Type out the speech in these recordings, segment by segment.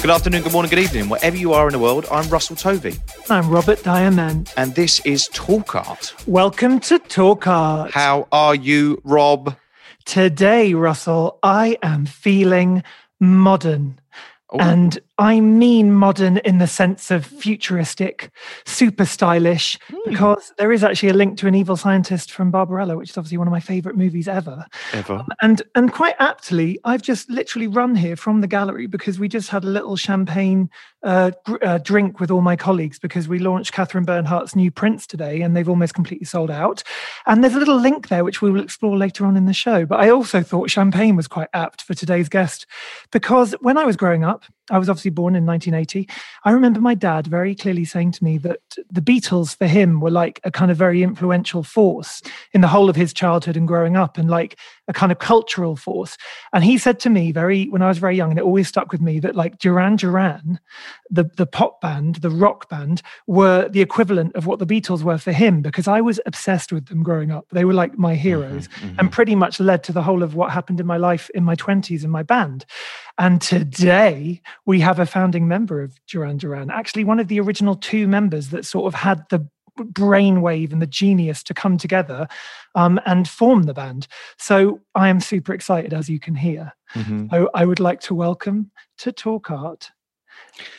Good afternoon, good morning, good evening. Wherever you are in the world, I'm Russell Tovey. I'm Robert Diamond. And this is Talk Art. Welcome to Talk Art. How are you, Rob? Today, Russell, I am feeling modern. Ooh. And I mean modern in the sense of futuristic, super stylish, mm. because there is actually a link to an evil scientist from Barbarella, which is obviously one of my favorite movies ever. Ever. Um, and and quite aptly, I've just literally run here from the gallery because we just had a little champagne uh, uh, drink with all my colleagues because we launched Catherine Bernhardt's new prints today, and they've almost completely sold out. And there's a little link there which we will explore later on in the show. But I also thought champagne was quite apt for today's guest because when I was growing up, I was obviously born in 1980. I remember my dad very clearly saying to me that the Beatles for him were like a kind of very influential force in the whole of his childhood and growing up and like a kind of cultural force. And he said to me very when I was very young, and it always stuck with me that like Duran Duran, the, the pop band, the rock band, were the equivalent of what the Beatles were for him because I was obsessed with them growing up. They were like my mm-hmm, heroes mm-hmm, mm-hmm. and pretty much led to the whole of what happened in my life in my 20s in my band. And today we have a founding member of Duran Duran, actually one of the original two members that sort of had the brainwave and the genius to come together um, and form the band. So I am super excited, as you can hear. Mm-hmm. I, I, would like to welcome to Talk Art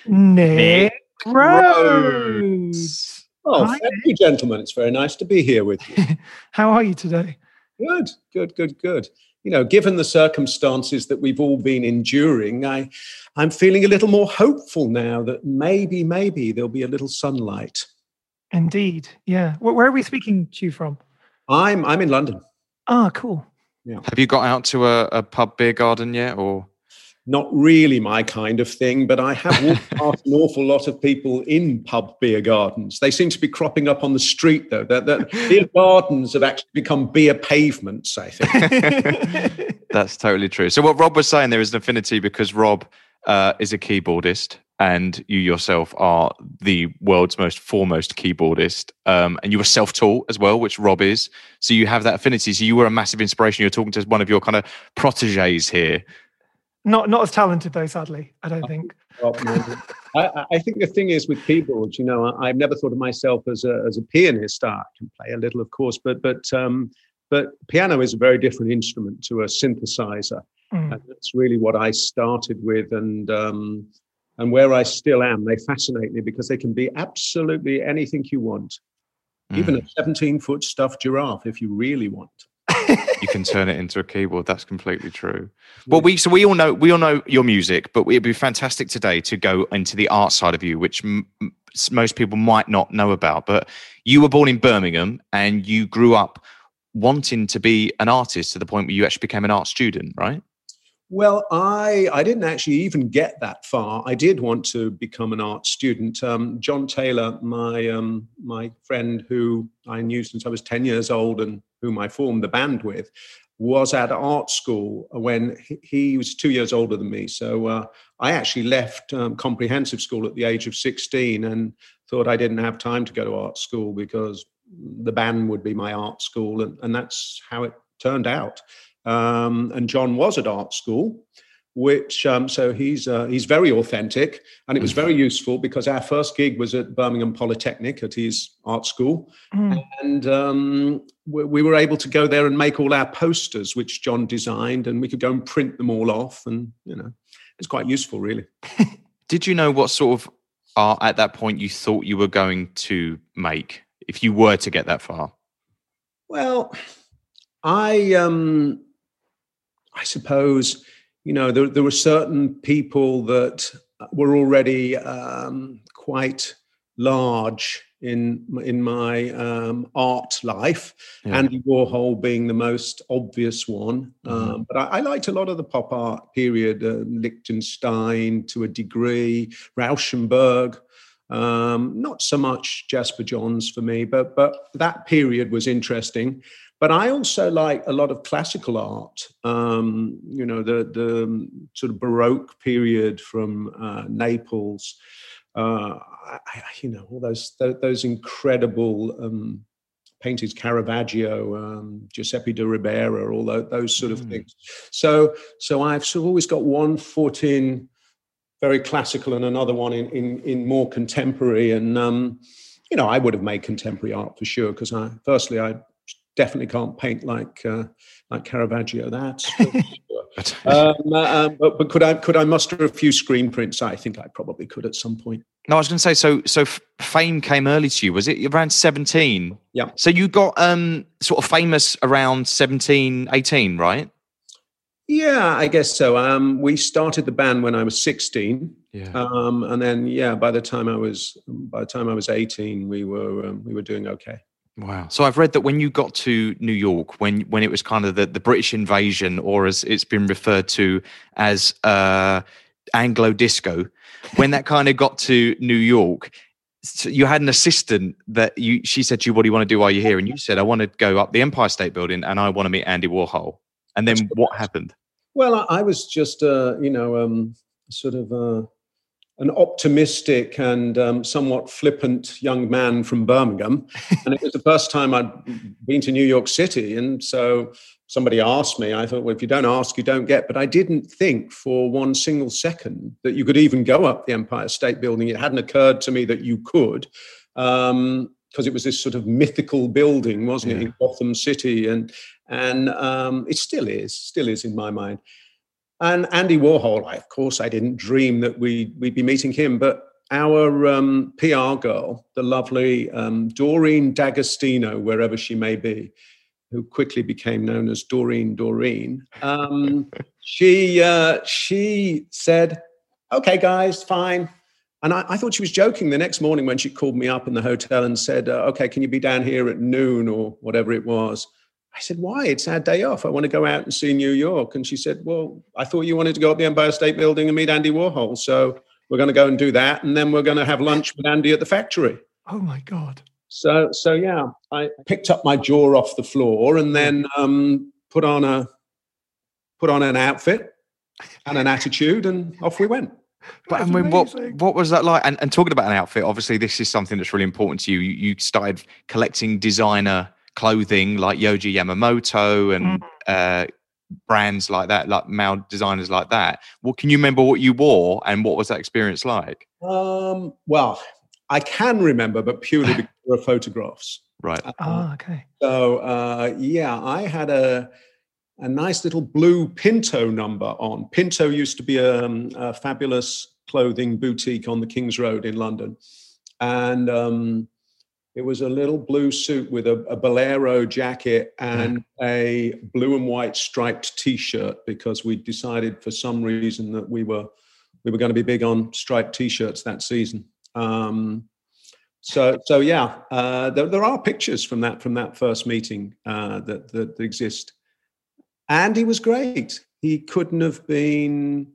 Nick, Nick Rhodes. Oh, Hi, thank you, gentlemen. It's very nice to be here with you. How are you today? Good, good, good, good you know, given the circumstances that we've all been enduring, I, I'm feeling a little more hopeful now that maybe, maybe there'll be a little sunlight. Indeed, yeah. Where are we speaking to you from? I'm I'm in London. Ah, cool. Yeah. Have you got out to a, a pub beer garden yet, or? not really my kind of thing, but I have walked past an awful lot of people in pub beer gardens. They seem to be cropping up on the street, though. That, that beer gardens have actually become beer pavements, I think. That's totally true. So, what Rob was saying, there is an affinity because Rob uh, is a keyboardist and you yourself are the world's most foremost keyboardist. Um, and you were self taught as well, which Rob is. So, you have that affinity. So, you were a massive inspiration. You're talking to one of your kind of proteges here not not as talented though, sadly. I don't think. I, I, think the thing is with keyboards, you know, I've never thought of myself as a as a pianist. I can play a little, of course, but but um, but piano is a very different instrument to a synthesizer, mm. and that's really what I started with, and um, and where I still am. They fascinate me because they can be absolutely anything you want, mm. even a seventeen foot stuffed giraffe if you really want you can turn it into a keyboard. That's completely true. Well, we so we all know we all know your music, but it'd be fantastic today to go into the art side of you, which m- most people might not know about. But you were born in Birmingham, and you grew up wanting to be an artist to the point where you actually became an art student, right? Well, I I didn't actually even get that far. I did want to become an art student. Um, John Taylor, my um, my friend who I knew since I was ten years old and whom I formed the band with, was at art school when he, was two years older than me. So uh, I actually left um, comprehensive school at the age of sixteen and thought I didn't have time to go to art school because the band would be my art school, and, and that's how it turned out. Um, and John was at art school. which um, so he's uh, he's very authentic, and it was very useful because our first gig was at Birmingham Polytechnic at his art school, mm. and um, we, we, were able to go there and make all our posters, which John designed, and we could go and print them all off, and you know, it's quite useful, really. Did you know what sort of art at that point you thought you were going to make if you were to get that far? Well, I um, I suppose you know, there, there were certain people that were already um, quite large in in my um, art life. Yeah. Andy Warhol being the most obvious one, mm-hmm. um, but I, I, liked a lot of the pop art period, uh, Lichtenstein to a degree, Rauschenberg. Um, not so much Jasper Johns for me, but but that period was interesting. But I also like a lot of classical art. Um, you know, the the um, sort of Baroque period from uh, Naples. Uh, I, you know, all those those incredible um, paintings, Caravaggio, um, Giuseppe de Ribera, all those, those sort of mm. things. So, so I've sort of always got one foot in very classical and another one in in, in more contemporary. And um, you know, I would have made contemporary art for sure because I, firstly, I definitely can't paint like uh, like Caravaggio. That's um, uh, um, but, but could I could I muster a few screen prints? I think I probably could at some point. No, I was going to say so. So fame came early to you. Was it around seventeen? Yeah. So you got um sort of famous around 17, 18, right? Yeah, I guess so. Um, we started the band when I was sixteen. Yeah. Um, and then yeah, by the time I was by the time I was eighteen, we were um, we were doing okay. Wow. So I've read that when you got to New York, when when it was kind of the, the British invasion, or as it's been referred to as uh, Anglo disco, when that kind of got to New York, so you had an assistant that you she said to you, What do you want to do while you're here? And you said, I want to go up the Empire State Building and I want to meet Andy Warhol. And then what happened? Well, I was just uh, you know, um, sort of uh, an optimistic and um, somewhat flippant young man from Birmingham. and it was the first time I'd been to New York City. And so somebody asked me, I thought, well, if you don't ask, you don't get. But I didn't think for one single second that you could even go up the Empire State Building. It hadn't occurred to me that you could. Um, because it was this sort of mythical building, wasn't yeah. it, in Gotham City, and and um, it still is, still is in my mind. And Andy Warhol, I, of course, I didn't dream that we, we'd be meeting him, but our um, PR girl, the lovely um, Doreen D'Agostino, wherever she may be, who quickly became known as Doreen Doreen, um, she, uh, she said, okay, guys, fine. And I, I, thought she was joking the next morning when she called me up in the hotel and said, uh, okay, can you be down here at noon or whatever it was? I said, why? It's our day off. I want to go out and see New York. And she said, well, I thought you wanted to go up the Empire State Building and meet Andy Warhol. So we're going to go and do that. And then we're going to have lunch with Andy at the factory. Oh my God. So, so yeah, I picked up my jaw off the floor and then um, put on a, put on an outfit and an attitude and off we went. But I mean, what what was that like? And, and talking about an outfit, obviously, this is something that's really important to you. You, you started collecting designer clothing like Yohji Yamamoto and mm. uh, brands like that, like male designers like that. Well, can you remember what you wore and what was that experience like? Um, well, I can remember, but purely because of photographs. Right. Uh, oh, okay. So uh, yeah, I had a a nice little blue Pinto number on. Pinto used to be a, um, a fabulous clothing boutique on the King's Road in London, and um, it was a little blue suit with a, a bolero jacket and a blue and white striped T-shirt because we decided for some reason that we were we were going to be big on striped T-shirts that season. Um, so so yeah, uh, there, there, are pictures from that from that first meeting uh, that, that exist, and he was great. He couldn't have been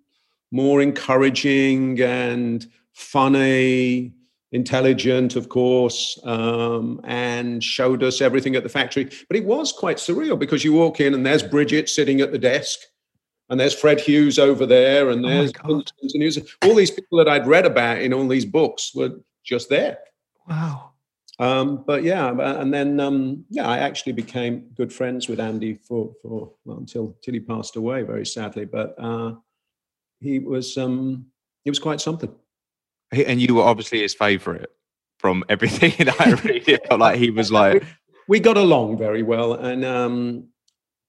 more encouraging and funny intelligent, of course, um, and showed us everything at the factory. But it was quite surreal because you walk in and there's Bridget sitting at the desk, and there's Fred Hughes over there, and oh there's oh all these people that I'd read about in all these books were just there. Wow. Um, but yeah, and then um, yeah, I actually became good friends with Andy for for well, until until he passed away, very sadly. But uh, he was um, he was quite something. And you were obviously his favourite from everything that I read. It felt like he was like we got along very well, and um,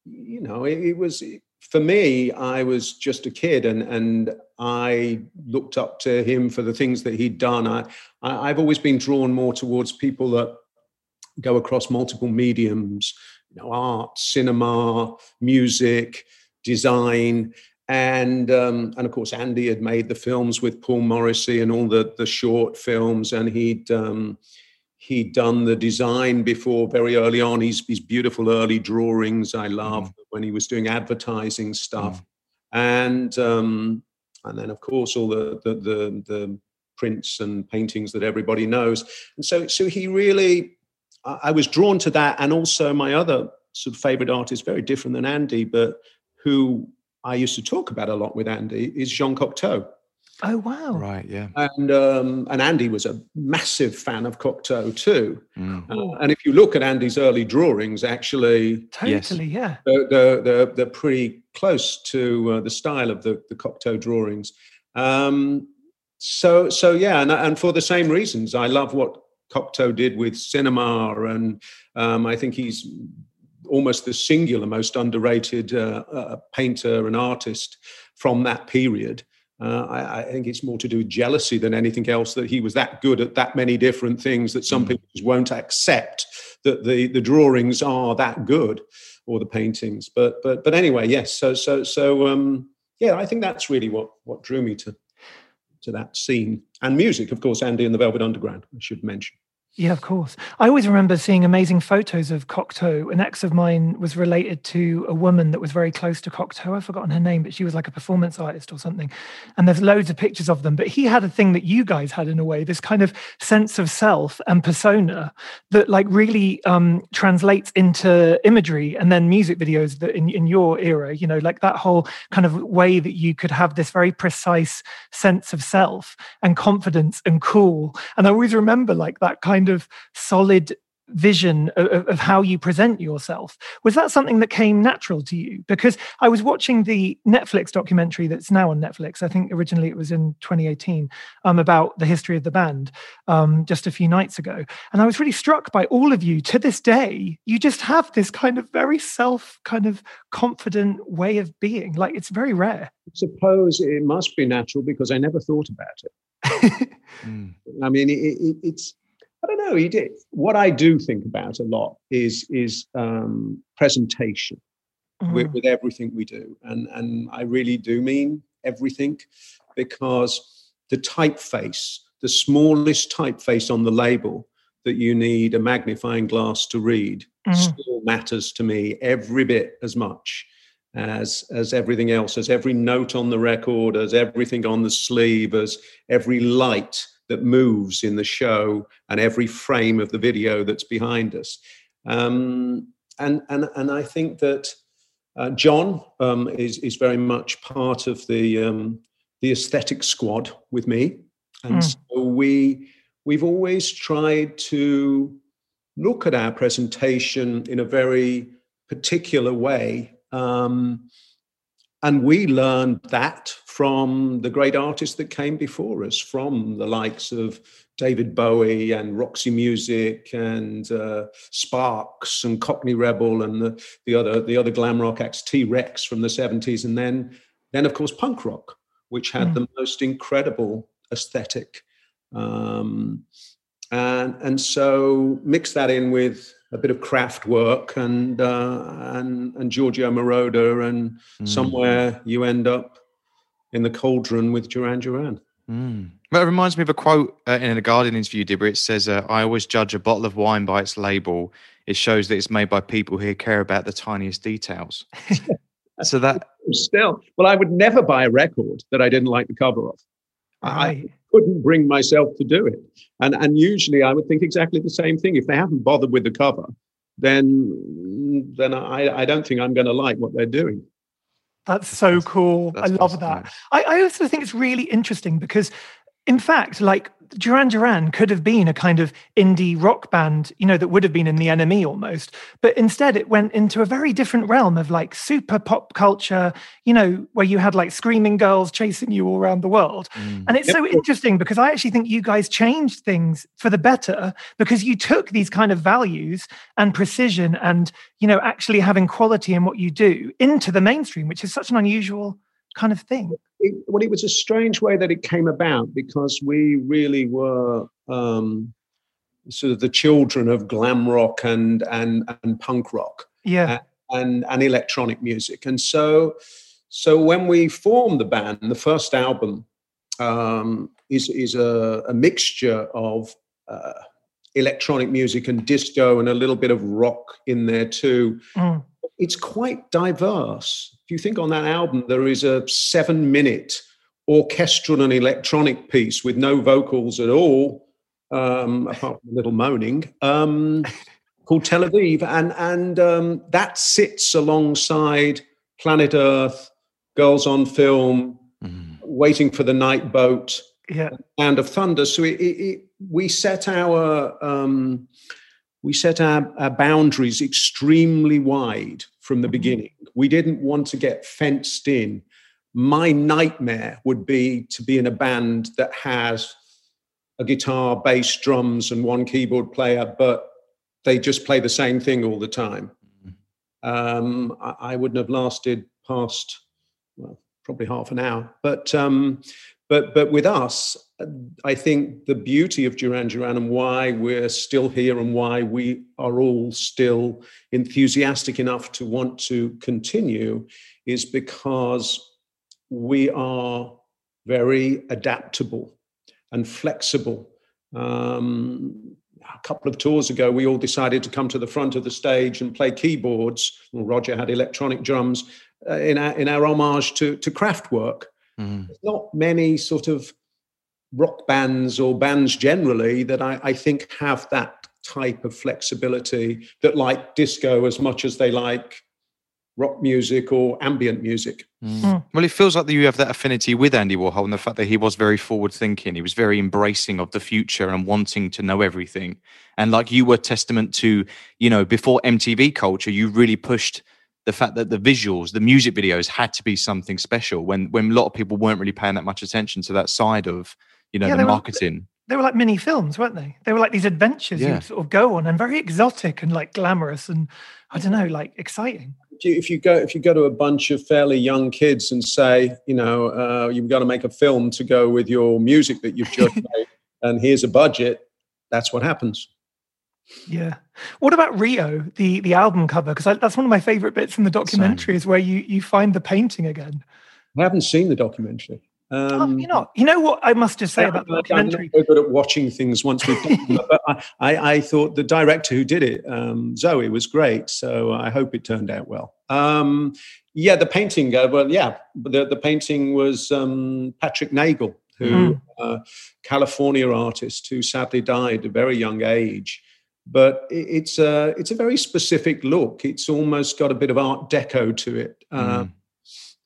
you know, it, it was for me. I was just a kid, and and I looked up to him for the things that he'd done. I, I I've always been drawn more towards people that go across multiple mediums, you know, art, cinema, music, design, and um, and of course Andy had made the films with Paul Morrissey and all the the short films, and he'd um, he'd done the design before very early on. His his beautiful early drawings I love mm. when he was doing advertising stuff, mm. and um, and then of course all the the the, the prints and paintings that everybody knows, and so so he really. I was drawn to that, and also my other sort of favorite artist, very different than Andy, but who I used to talk about a lot with Andy is Jean Cocteau. Oh wow! Right, yeah. And um, and Andy was a massive fan of Cocteau too. Mm. Uh, and if you look at Andy's early drawings, actually, totally, yeah, they're, they're, they're, pretty close to uh, the style of the the Cocteau drawings. Um, so so yeah, and and for the same reasons, I love what Cocteau did with cinema, and um, I think he's almost the singular most underrated uh, uh, painter and artist from that period. Uh, I, I, think it's more to do with jealousy than anything else that he was that good at that many different things that some mm. people just won't accept that the, the drawings are that good or the paintings. But but but anyway, yes. So so so um, yeah, I think that's really what what drew me to to that scene and music, of course. Andy and the Velvet Underground, I should mention. Yeah, of course. I always remember seeing amazing photos of Cocteau. An ex of mine was related to a woman that was very close to Cocteau. I've forgotten her name, but she was like a performance artist or something. And there's loads of pictures of them. But he had a thing that you guys had in a way, this kind of sense of self and persona that like really um, translates into imagery and then music videos that in, in your era, you know, like that whole kind of way that you could have this very precise sense of self and confidence and cool. And I always remember like that kind kind of solid vision of, of, how you present yourself. Was that something that came natural to you? Because i was watching the netflix documentary that's now on netflix. I think originally it was in 2018 um, about the history of the band um, just a few nights ago. And i was really struck by all of you to this day. You just have this kind of very self kind of confident way of being. Like it's very rare. I suppose it must be natural because i never thought about it. Mm. i mean it, it, it's I don't know. He did. What I do think about a lot is is um, presentation mm. with, with everything we do, and and I really do mean everything, because the typeface, the smallest typeface on the label that you need a magnifying glass to read, mm. still matters to me every bit as much as as everything else, as every note on the record, as everything on the sleeve, as every light that moves in the show and every frame of the video that's behind us. Um, and, and, and I think that uh, John um, is, is very much part of the, um, the aesthetic squad with me. And mm. so we, we've always tried to look at our presentation in a very particular way. Um, and we learned that from the great artists that came before us, from the likes of David Bowie and Roxy Music and uh, Sparks and Cockney Rebel and the, the other the other glam rock acts, T Rex from the seventies, and then then of course punk rock, which had mm. the most incredible aesthetic, um, and and so mix that in with a bit of Kraftwerk and uh, and and Giorgio Moroder, and mm. somewhere you end up in the cauldron with Duran Duran. Mm. Well, it reminds me of a quote uh, in a Guardian interview, did it says, uh, "I always judge a bottle of wine by its label. It shows that it's made by people who care about the tiniest details." so that still, well, I would never buy a record that I didn't like the cover of. I couldn't bring myself to do it. And, and usually I would think exactly the same thing. If they haven't bothered with the cover, then, then I, I don't think I'm going to like what they're doing. That's so cool. That's I love that. I, I also think it's really interesting because in fact, like Duran Duran could have been a kind of indie rock band, you know, that would have been in the NME almost. But instead, it went into a very different realm of like super pop culture, you know, where you had like screaming girls chasing you all around the world. Mm. And it's so interesting because I actually think you guys changed things for the better because you took these kind of values and precision and, you know, actually having quality in what you do into the mainstream, which is such an unusual kind of thing? It, well, it was a strange way that it came about because we really were um, sort of the children of glam rock and and and punk rock, yeah, and and electronic music, and so so when we formed the band, the first album um, is is a, a mixture of uh, electronic music and disco and a little bit of rock in there too. Mm. It's quite diverse if you think on that album, there is a seven minute orchestral and electronic piece with no vocals at all, um, apart from a little moaning, um, called Tel Aviv. And, and um, that sits alongside Planet Earth, Girls on Film, mm-hmm. Waiting for the Night Boat, yeah. Sound of Thunder. So it, it, it, we set our um, we set our, our, boundaries extremely wide from the mm-hmm. beginning. We didn't want to get fenced in. My nightmare would be to be in a band that has a guitar, bass, drums, and one keyboard player, but they just play the same thing all the time. Um, I, I, wouldn't have lasted past, well, probably half an hour. But um, but but with us, I think the beauty of Duran Duran and why we're still here and why we are all still enthusiastic enough to want to continue is because we are very adaptable and flexible. Um, a couple of tours ago, we all decided to come to the front of the stage and play keyboards. Roger had electronic drums uh, in, our, in our homage to, to Kraftwerk. Mm. There's not many sort of rock bands or bands generally that I, I think have that type of flexibility that like disco as much as they like rock music or ambient music. Mm. Mm. Well, it feels like that you have that affinity with Andy Warhol and the fact that he was very forward thinking. He was very embracing of the future and wanting to know everything. And like you were testament to, you know, before MTV culture, you really pushed the fact that the visuals, the music videos had to be something special when when a lot of people weren't really paying that much attention to that side of you know yeah, the marketing. Were, they were like mini films, weren't they? They were like these adventures yeah. you sort of go on and very exotic and like glamorous and I don't know, like exciting. If you, if you go if you go to a bunch of fairly young kids and say, you know, uh, you've got to make a film to go with your music that you've just made, and here's a budget, that's what happens. Yeah. What about Rio, the the album cover? Because that's one of my favorite bits in the documentary Same. is where you you find the painting again. I haven't seen the documentary. Oh, um, oh, you know, you know what I must just say yeah, about the documentary. I'm good at watching things once we've done but I, I, I, thought the director who did it, um, Zoe, was great. So I hope it turned out well. Um, yeah, the painting. Uh, well, yeah, the the painting was um, Patrick Nagel, who mm. uh, California artist who sadly died at a very young age but it's a it's a very specific look. It's almost got a bit of Art Deco to it. Mm.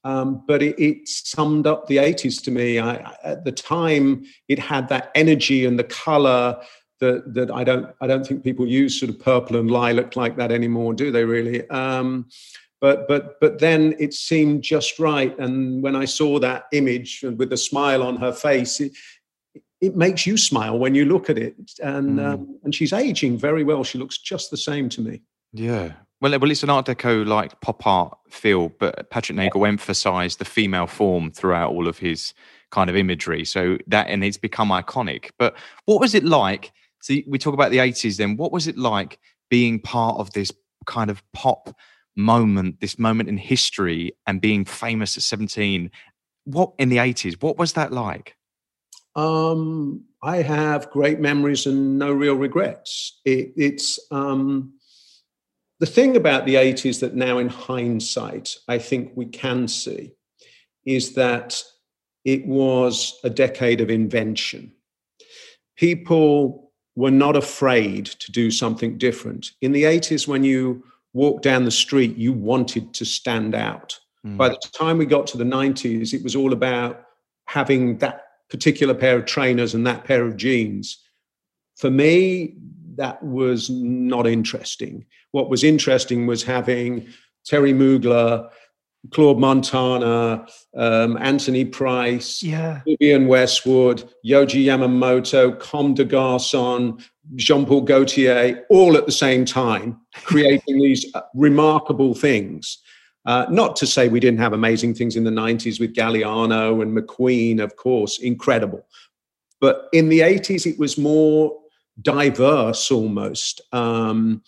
um, but it, it, summed up the 80s to me. I, at the time, it had that energy and the color that that I don't I don't think people use sort of purple and lilac like that anymore, do they? Really? Um, but but but then it seemed just right. And when I saw that image with a smile on her face, it, it makes you smile when you look at it. And mm. um, and she's aging very well. She looks just the same to me. Yeah. Well, well, it's an Art Deco like pop art feel, but Patrick Nagel emphasised the female form throughout all of his kind of imagery. So that and it's become iconic. But what was it like? See, we talk about the eighties. Then, what was it like being part of this kind of pop moment, this moment in history, and being famous at seventeen? What in the eighties? What was that like? Um, I have great memories and no real regrets. It, it's um, the thing about the 80s that now, in hindsight, I think we can see is that it was a decade of invention. People were not afraid to do something different. In the 80s, when you walked down the street, you wanted to stand out. Mm. By the time we got to the 90s, it was all about having that particular pair of trainers and that pair of jeans. For me, that was not interesting. What was interesting was having Thierry Mugler, Claude Montana, um, Anthony Price, yeah. Vivienne Westwood, Yohji Yamamoto, Comme des Garçons, Jean Paul Gaultier, all at the same time, creating these uh, remarkable things. Uh, not to say we didn't have amazing things in the 90s with Galliano and McQueen, of course, incredible. But in the 80s, it was more diverse almost. Um,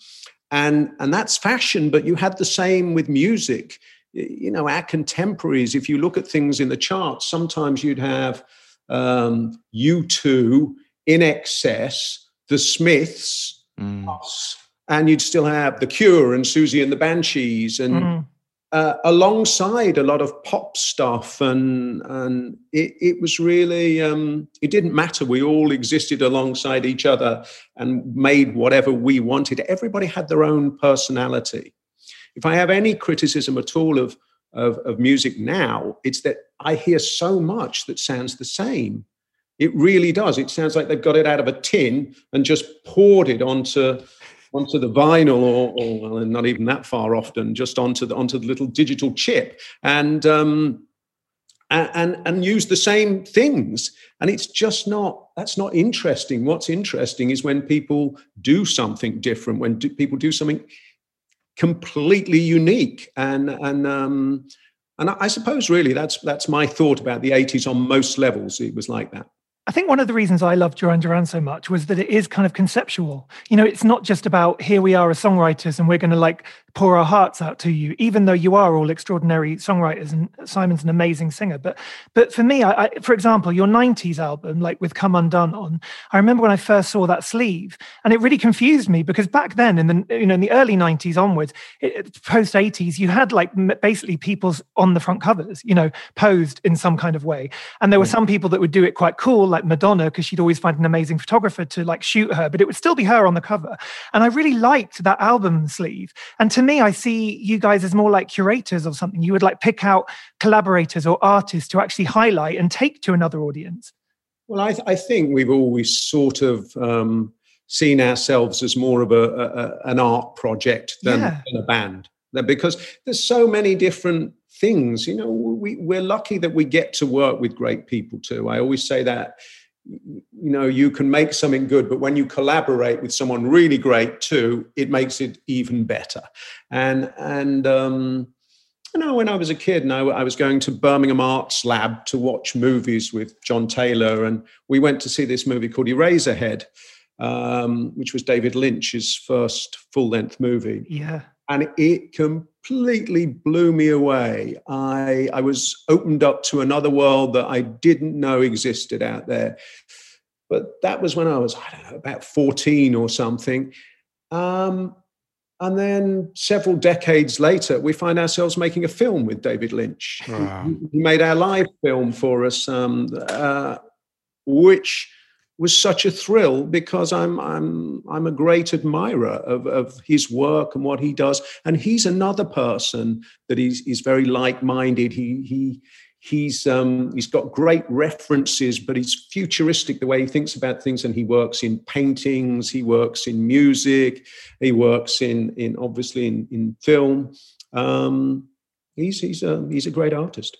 and, and that's fashion, but you had the same with music. You know, our contemporaries, if you look at things in the charts, sometimes you'd have um, U2 INXS, the Smiths, mm. us, and you'd still have The Cure and Siouxsie and the Banshees and mm uh, alongside a lot of pop stuff, and and it, it was really um, it didn't matter. We all existed alongside each other and made whatever we wanted. Everybody had their own personality. If I have any criticism at all of of, of music now, it's that I hear so much that sounds the same. It really does. It sounds like they've got it out of a tin and just poured it onto onto the vinyl, or, or well, not even that far often, just onto the onto the little digital chip, and um, and and use the same things. And it's just not that's not interesting. What's interesting is when people do something different, when do, people do something completely unique, and and um, and I suppose really that's that's my thought about the 80s on most levels. It was like that. I think one of the reasons I love Duran Duran so much was that it is kind of conceptual. You know, it's not just about here we are as songwriters and we're going to like pour our hearts out to you, even though you are all extraordinary songwriters and Simon's an amazing singer. But but for me, I, I, for example, your 90s album, like with Come Undone on, I remember when I first saw that sleeve and it really confused me because back then in the you know in the early 90s onwards, post 80s, you had like basically people's on the front covers, you know, posed in some kind of way. And there were some people that would do it quite cool like Madonna because she'd always find an amazing photographer to like shoot her, but it would still be her on the cover. And I really liked that album sleeve. And to me, I see you guys as more like curators or something. You would like pick out collaborators or artists to actually highlight and take to another audience. Well, I, th- I think we've always sort of um, seen ourselves as more of a, a an art project than, yeah. than a band because there's so many different things. You know, we, we're lucky that we get to work with great people too. I always say that you know you can make something good but when you collaborate with someone really great too it makes it even better. And and um you know when i was a kid and I, I was going to birmingham arts lab to watch movies with john taylor and we went to see this movie called eraserhead um, which was david lynch's first full-length movie. Yeah. And it completely blew me away. I, I was opened up to another world that I didn't know existed out there. But that was when I was, I don't know, about 14 or something. Um, and then several decades later, we find ourselves making a film with David Lynch. Wow. He made our live film for us, um, uh, which was such a thrill because I'm I'm I'm a great admirer of, of his work and what he does. And he's another person that he's he's very like-minded. He he he's um, he's got great references, but he's futuristic the way he thinks about things. And he works in paintings, he works in music, he works in in obviously in in film. Um, he's he's a he's a great artist.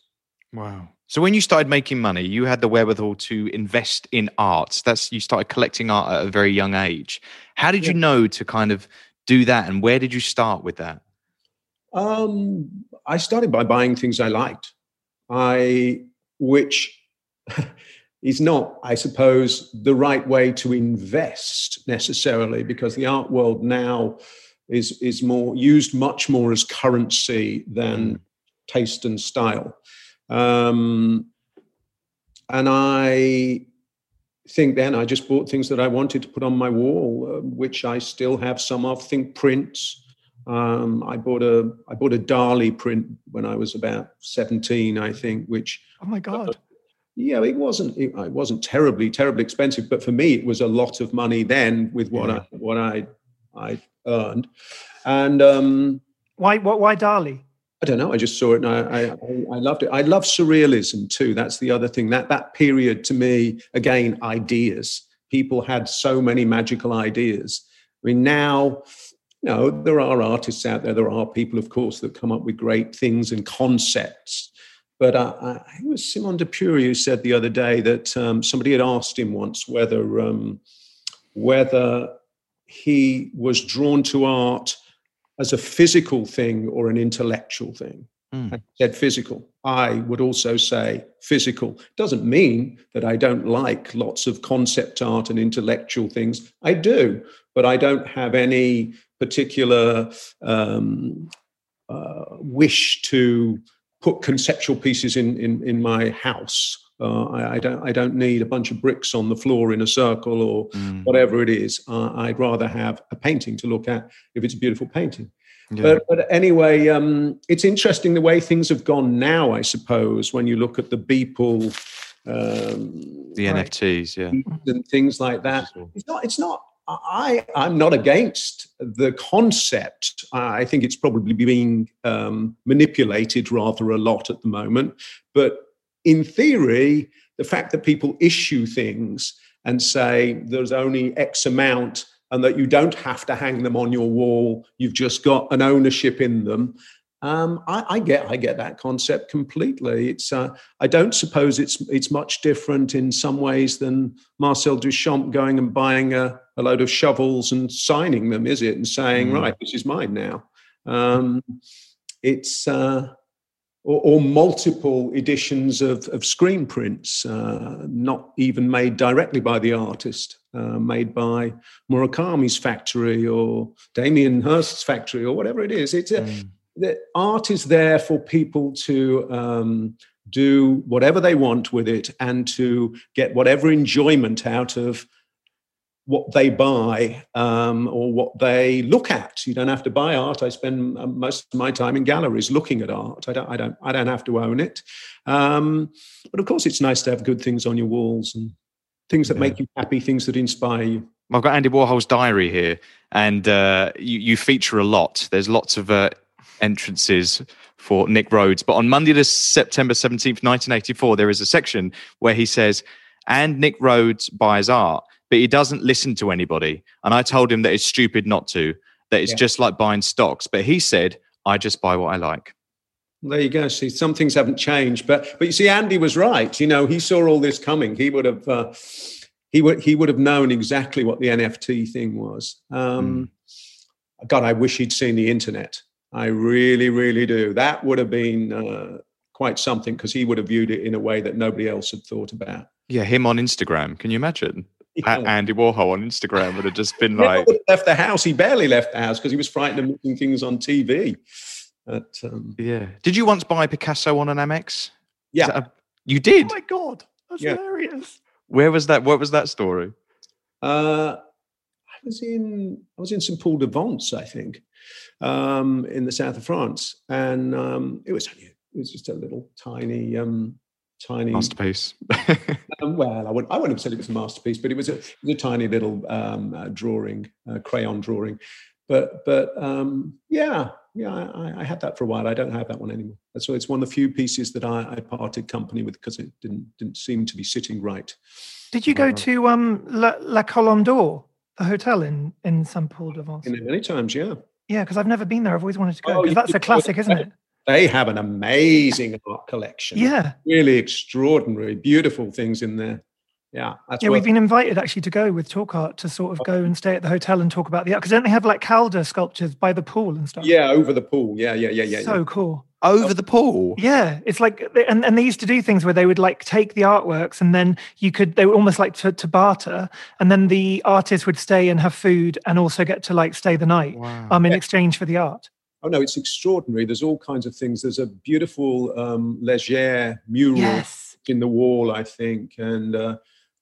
Wow. So when you started making money, you had the wherewithal to invest in art. That's you started collecting art at a very young age. How did yeah. you know to kind of do that, and where did you start with that? Um, I started by buying things I liked. I, which is not, I suppose, the right way to invest necessarily, because the art world now is is more used much more as currency than mm. taste and style. Um, and I think then I just bought things that I wanted to put on my wall, uh, which I still have some of. Think prints. Um, I bought a I bought a Dali print when I was about seventeen, I think. Which oh my god, uh, yeah, it wasn't it, it, wasn't terribly terribly expensive, but for me it was a lot of money then with what yeah. I what I I earned. And um, why what why Dali? I don't know. I just saw it and I, I, I, loved it. I love surrealism too. That's the other thing. That that period to me, again, ideas. People had so many magical ideas. I mean, now, you know, there are artists out there. There are people, of course, that come up with great things and concepts. But uh, I, I think it was Simon de Pury who said the other day that um, somebody had asked him once whether um, whether he was drawn to art as a physical thing or an intellectual thing. Mm. I said physical. I would also say physical. Doesn't mean that I don't like lots of concept art and intellectual things. I do, but I don't have any particular um, uh, wish to put conceptual pieces in, in, in my house. Uh, I, I, don't. I don't need a bunch of bricks on the floor in a circle or mm. whatever it is. Uh, I'd rather have a painting to look at if it's a beautiful painting. Yeah. But, but, anyway, um, it's interesting the way things have gone now. I suppose when you look at the Beeple, um, the right, NFTs, yeah, and things like that. It's not. It's not. I, I'm not against the concept. I think it's probably being um, manipulated rather a lot at the moment. But in theory, the fact that people issue things and say there's only X amount and that you don't have to hang them on your wall, you've just got an ownership in them. Um, I, I, get I get that concept completely. It's uh, I don't suppose it's it's much different in some ways than Marcel Duchamp going and buying a, a load of shovels and signing them, is it? And saying, mm. right, this is mine now. Um, it's uh, or, or, multiple editions of, of screen prints, uh, not even made directly by the artist, uh, made by Murakami's factory or Damien Hirst's factory or whatever it is. It's a, mm. the art is there for people to um, do whatever they want with it and to get whatever enjoyment out of what they buy um, or what they look at. You don't have to buy art. I spend uh, most of my time in galleries looking at art. I don't. I don't. I don't have to own it. Um, but of course, it's nice to have good things on your walls and things that yeah. make you happy, things that inspire you. I've got Andy Warhol's diary here, and uh, you, you, feature a lot. There's lots of uh, entrances for Nick Rhodes. But on Monday, the September 17th, 1984, there is a section where he says, and Nick Rhodes buys art but he doesn't listen to anybody. And I told him that it's stupid not to, that it's yeah. just like buying stocks. But he said, I just buy what I like. There you go. See, some things haven't changed, but but you see, Andy was right. You know, he saw all this coming. He would have uh, he would he would have known exactly what the NFT thing was. Um, mm. God, I wish he'd seen the internet. I really, really do. That would have been uh, quite something because he would have viewed it in a way that nobody else had thought about. Yeah, him on Instagram. Can you imagine? yeah. Andy Warhol on Instagram would have just been like left the house. He barely left the house because he was frightened of making things on TV. But, um, yeah. Did you once buy Picasso on an Amex? Yeah, a, you did. Oh my god, that's yeah. hilarious. Where was that? What was that story? Uh, I was in I was in St Paul de Vence, I think, um, in the south of France, and um, it was only it was just a little tiny um, tiny masterpiece. um, well, I wouldn't, I wouldn't have said it was a masterpiece, but it was a, it was a tiny little um, uh, drawing, uh, crayon drawing. But but um, yeah, yeah, I, I, had that for a while. I don't have that one anymore. So it's one of the few pieces that I, I parted company with because it didn't didn't seem to be sitting right. Did you go uh, to um, La, La Colombe d'Or, the hotel in in Saint Paul de Vence? Many times, yeah. Yeah, because I've never been there. I've always wanted to go because oh, that's a classic, isn't it? They have an amazing art collection. Yeah. Really extraordinary, beautiful things in there. Yeah. yeah, we've been invited actually to go with Talk Art to sort of go and stay at the hotel and talk about the art. Because don't they have like Calder sculptures by the pool and stuff? Yeah, over the pool. Yeah, yeah, yeah, yeah. So yeah. cool. Over the pool. Yeah, it's like, and, and they used to do things where they would like take the artworks and then you could, they were almost like to, to barter, and then the artist would stay and have food and also get to like stay the night wow. um, in yeah. exchange for the art oh no, it's extraordinary. There's all kinds of things. There's a beautiful um, Leger mural yes. in the wall, I think, and uh,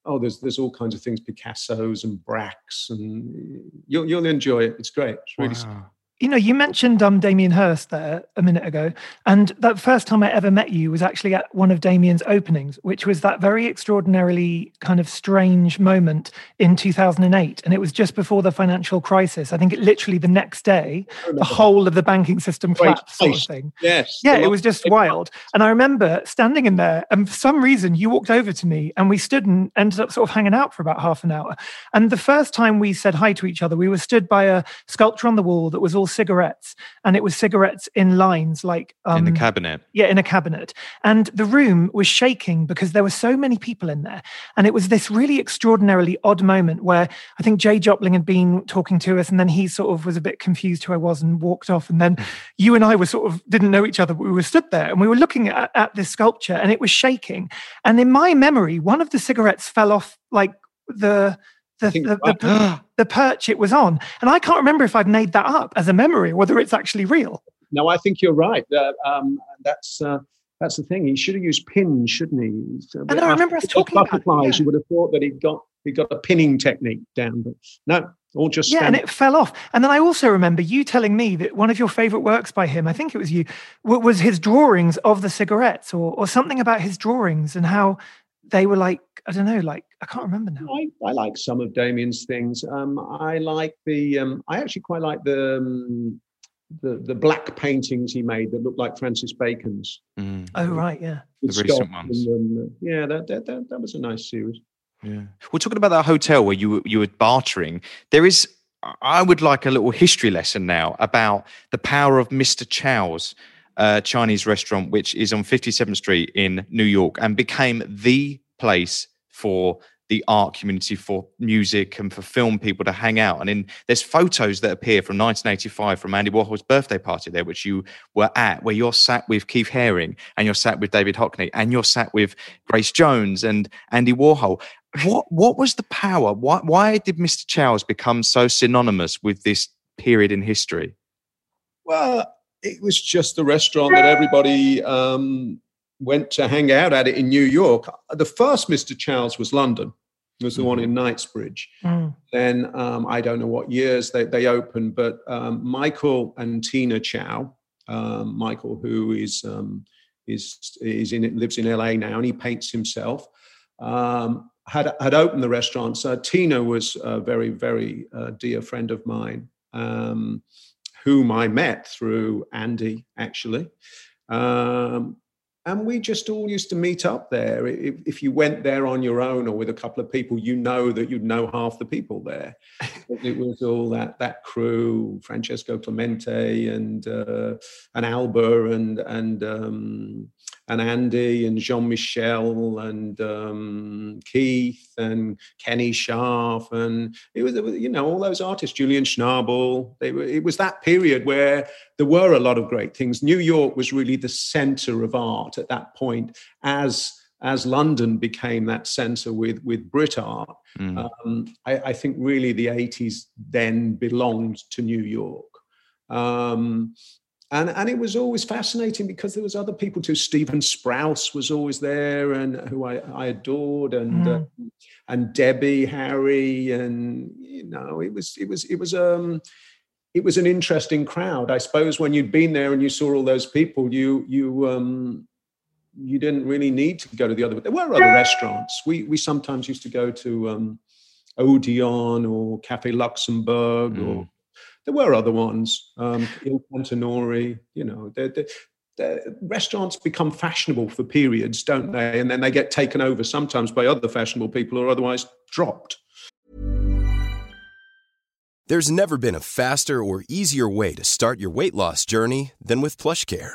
oh, there's there's all kinds of things, Picasso's and Braques, and you'll you'll enjoy it. It's great. It's really. Wow. You know, you mentioned um, Damien Hirst there a minute ago, and that first time I ever met you was actually at one of Damien's openings, which was that very extraordinarily kind of strange moment in 2008, and it was just before the financial crisis. I think it literally the next day, the whole of the banking system collapsed, sort of thing. Yes. Yeah, it was just wild. And I remember standing in there, and for some reason, you walked over to me, and we stood and ended up sort of hanging out for about half an hour. And the first time we said hi to each other, we were stood by a sculpture on the wall that was all cigarettes, and it was cigarettes in lines, like um, in the cabinet. Yeah, in a cabinet. And the room was shaking because there were so many people in there. And it was this really extraordinarily odd moment where I think Jay Jopling had been talking to us, and then he sort of was a bit confused who I was and walked off. And then you and I were sort of didn't know each other, but we were stood there and we were looking at, at this sculpture and it was shaking. And in my memory, one of the cigarettes fell off like the the, the, the, the, perch it was on. And I can't remember if I've made that up as a memory whether it's actually real. No, I think you're right. Uh, um, that's uh, that's the thing. He should have used pins, shouldn't he? And I remember us talking butterflies. About it, yeah. You would have thought that he'd got he got a pinning technique down, but no, all just yeah, and it fell off. And then I also remember you telling me that one of your favorite works by him, I think it was you, was his drawings of the cigarettes, or or something about his drawings and how they were like I don't know, like I can't remember now. I, I like some of Damien's things. Um, I like the. Um, I actually quite like the. Um, the, the black paintings he made that looked like Francis Bacon's. Mm. Oh right, yeah, the recent ones. And, uh, yeah, that, that that that was a nice series. Yeah, we're talking about that hotel where you you were bartering. There is, I would like a little history lesson now about the power of Mister Chow's uh, Chinese restaurant, which is on 57th Street in New York, and became the place for the art community for music and for film people to hang out. And in there's photos that appear from 1985 from Andy Warhol's birthday party there, which you were at, where you're sat with Keith Haring and you're sat with David Hockney and you're sat with Grace Jones and Andy Warhol. What what was the power? Why why did Mr. Chow's become so synonymous with this period in history? Well, it was just a restaurant that everybody um, went to hang out at it in New York. The first Mr. Chow's was London, was the one in Knightsbridge. Mm. Then um, I don't know what years they, they opened, but um, Michael and Tina Chow, um, Michael, who is um, is is in lives in LA now, and he paints himself. Um, had had opened the restaurants. Uh, Tina was a very very uh, dear friend of mine, um, whom I met through Andy actually. Um, and we just all used to meet up there. If, if, you went there on your own or with a couple of people, you know that you'd know half the people there. it was all that that crew, Francesco Clemente and uh, and Alba and and um, and Andy and Jean Michel and um, Keith and Kenny Scharf and it was you know all those artists, Julian Schnabel. They were, it was that period where there were a lot of great things. New York was really the center of art at that point, as as London became that center with with Brit art. Mm. Um, I, I, think really the 80s then belonged to New York. Um, and and it was always fascinating because there was other people too. Stephen Sprouse was always there, and who I, I adored, and mm. uh, and Debbie Harry, and you know, it was it was it was um it was an interesting crowd. I suppose when you'd been there and you saw all those people, you you um you didn't really need to go to the other. But there were other restaurants. We we sometimes used to go to um, Odeon or Cafe Luxembourg mm. or there were other ones, um, Il Cantinori, you know, they're, they're, restaurants become fashionable for periods, don't they? And then they get taken over sometimes by other fashionable people or otherwise dropped. There's never been a faster or easier way to start your weight loss journey than with PlushCare.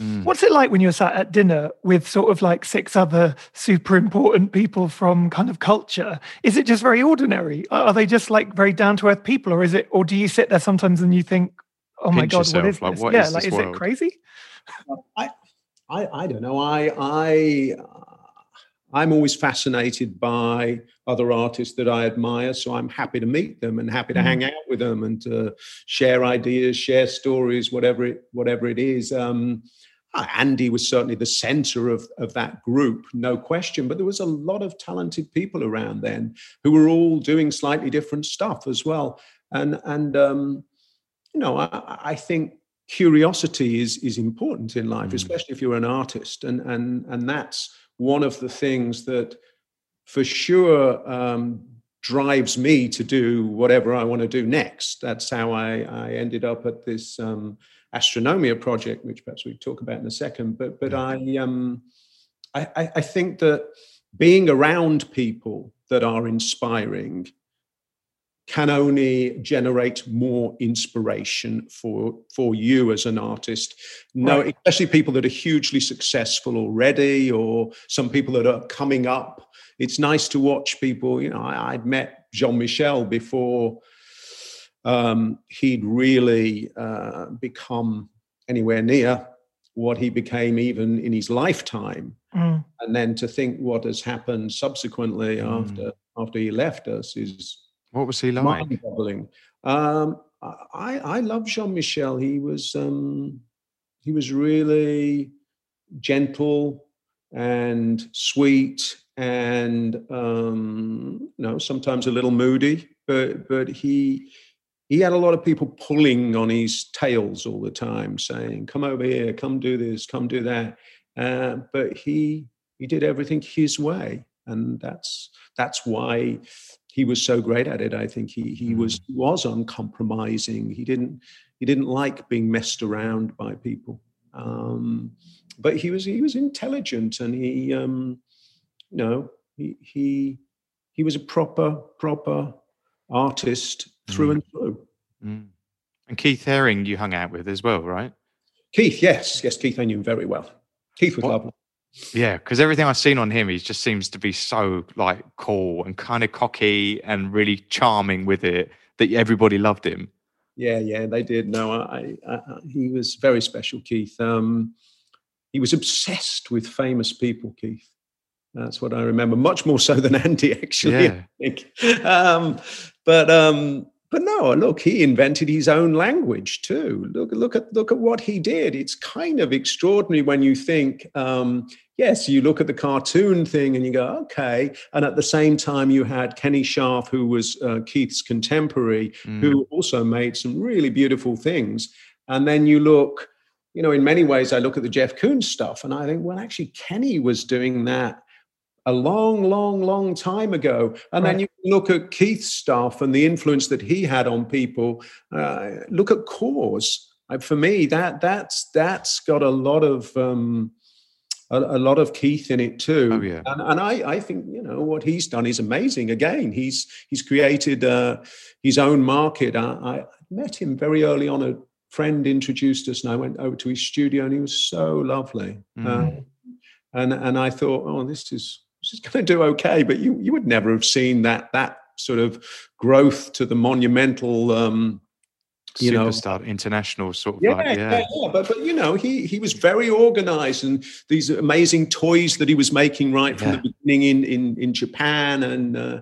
Mm. What's it like when you're sat at dinner with sort of like six other super important people from kind of culture? Is it just very ordinary? Are they just like very down to earth people, or is it? Or do you sit there sometimes and you think, "Oh my god, yourself, what is like, this?" what yeah, is like this is world? it crazy? I, I, I don't know. I, I, uh, I'm always fascinated by other artists that I admire. So I'm happy to meet them and happy to Mhm. hang out with them and to share ideas, share stories, whatever it, whatever it is. Um, uh, Andy was certainly the center of, of that group, no question. But there was a lot of talented people around then who were all doing slightly different stuff as well. And and um, you know, I, I think curiosity is is important in life, Mm. especially if you're an artist, and and and that's one of the things that, for sure, um, drives me to do whatever I want to do next. That's how I I ended up at this um, astronomia project, which perhaps we talk about in a second. But but I um I, I think that being around people that are inspiring can only generate more inspiration for for you as an artist no Right. especially people that are hugely successful already or some people that are coming up it's nice to watch people you know I, i'd met jean-michel before um, he'd really uh, become anywhere near what he became even in his lifetime Mm. and then to think what has happened subsequently Mm. after after he left us is What was he like? mind-boggling. Um, I I love Jean Michel. He was um, he was really gentle and sweet and um, you know sometimes a little moody, but but he he had a lot of people pulling on his tails all the time, saying, "Come over here, come do this, come do that." Uh, but he he did everything his way, and that's that's why he was so great at it. I think he he was he was uncompromising. He didn't he didn't like being messed around by people. Um, but he was he was intelligent, and he um, you know he he he was a proper proper artist through Mm. and through. Mm. And Keith Haring, you hung out with as well, right? Keith, yes, yes, Keith, I knew very well. Keith was What- lovely. Yeah, because everything I've seen on him, he just seems to be so like cool and kind of cocky and really charming with it that everybody loved him. Yeah, yeah, they did. No, I, I, I he was very special, Keith. Um, he was obsessed with famous people, Keith. That's what I remember, much more so than Andy, actually. Yeah. I think. Um, but um, but no, look, he invented his own language too. Look, look at look at what he did. It's kind of extraordinary when you think. Um, yes, you look at the cartoon thing and you go, okay. And at the same time, you had Kenny Scharf, who was uh, Keith's contemporary, Mm. who also made some really beautiful things. And then you look, you know, in many ways, I look at the Jeff Koons stuff and I think, well, actually, Kenny was doing that a long, long, long time ago. And then you look at Keith's stuff and the influence that he had on people. Uh, look at KAWS. Uh, For me, that that's that's got a lot of um, a, a lot of Keith in it too. Oh, yeah. And, and I, I think you know what he's done is amazing. Again, he's he's created uh, his own market. I, I met him very early on. A friend introduced us, and I went over to his studio, and he was so lovely. Mm. Uh, and and I thought, oh, this is is going to do okay. But you you would never have seen that that sort of growth to the monumental. Um, you know, Superstar, international sort of yeah, like, yeah, yeah. yeah. But but you know, he he was very organized, and these amazing toys that he was making right from Yeah. the beginning in in in Japan, and uh,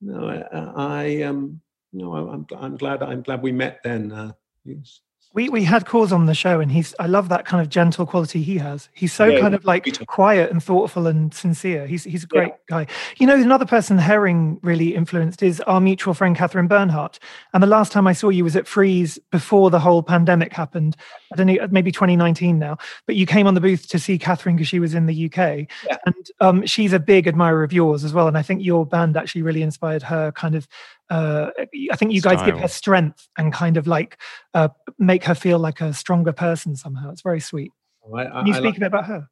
no, I, I um no, I'm I'm glad I'm glad we met then. Uh, yes. We we had KAWS on the show, and he's I love that kind of gentle quality he has. He's so Yeah, kind of like quiet and thoughtful and sincere. He's he's a great guy. You know, another person Haring really influenced is our mutual friend Katherine Bernhardt. And the last time I saw you was at Frieze before the whole pandemic happened. I don't know, maybe 2019 now. But you came on the booth to see Katherine because she was in the UK, Yeah. and um, she's a big admirer of yours as well. And I think your band actually really inspired her. Kind of, uh, I think you guys give her strength and kind of like uh, make her feel like a stronger person somehow. It's very sweet. I, I, Can you speak like- a bit about her?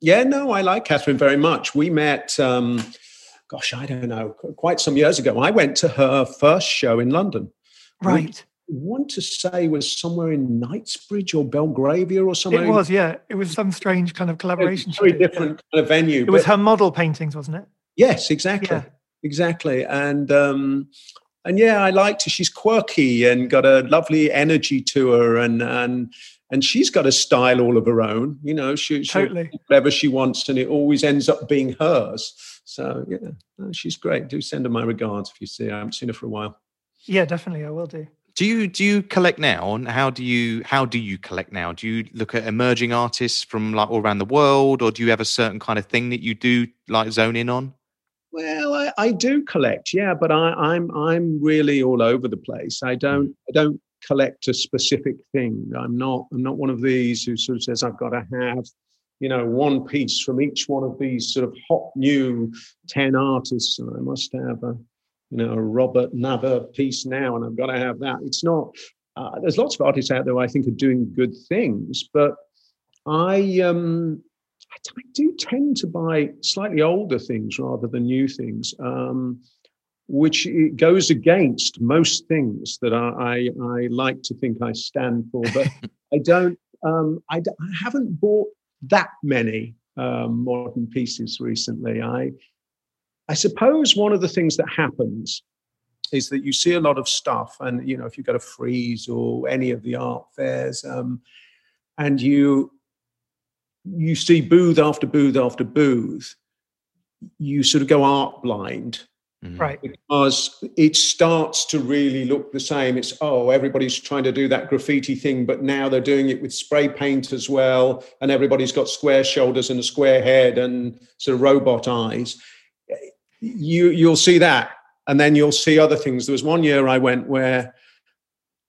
Yeah, no, I like Katherine very much. We met, um, gosh, I don't know, quite some years ago. I went to her first show in London. Right. I want to say was somewhere in Knightsbridge or Belgravia or somewhere. It was, yeah. It was some strange kind of collaboration. she very did, yeah. different kind of venue. It was her model paintings, wasn't it? Yes, exactly. Yeah. Exactly. And um and yeah, I liked her. She's quirky and got a lovely energy to her and and and she's got a style all of her own. You know, she, she Totally. whatever she wants and it always ends up being hers. So yeah, no, she's great. Do send her my regards if you see her. I haven't seen her for a while. Yeah, definitely. I will do. Do you do you collect now? And how do you how do you collect now? Do you look at emerging artists from like all around the world, or do you have a certain kind of thing that you do like zone in on? Well, I, I do collect, yeah, but I, I'm I'm really all over the place. I don't I don't collect a specific thing. I'm not I'm not one of these who sort of says I've got to have, you know, one piece from each one of these sort of hot new ten artists, and I must have a, you know, a Robert Nava piece now, and I've got to have that. It's not. Uh, there's lots of artists out there who I think are doing good things, but I um I, do tend to buy slightly older things rather than new things, um, which it goes against most things that I, I, I like to think I stand for. But I don't. Um, I, d- I haven't bought that many um, modern pieces recently. I I suppose one of the things that happens is that you see a lot of stuff, and you know, if you go to Frieze or any of the art fairs, um, and you you see booth after booth after booth, you sort of go art blind Mhm. Right. because it starts to really look the same. It's oh, everybody's trying to do that graffiti thing, but now they're doing it with spray paint as well, and everybody's got square shoulders and a square head and sort of robot eyes. You you'll see that, and then you'll see other things. There was one year I went where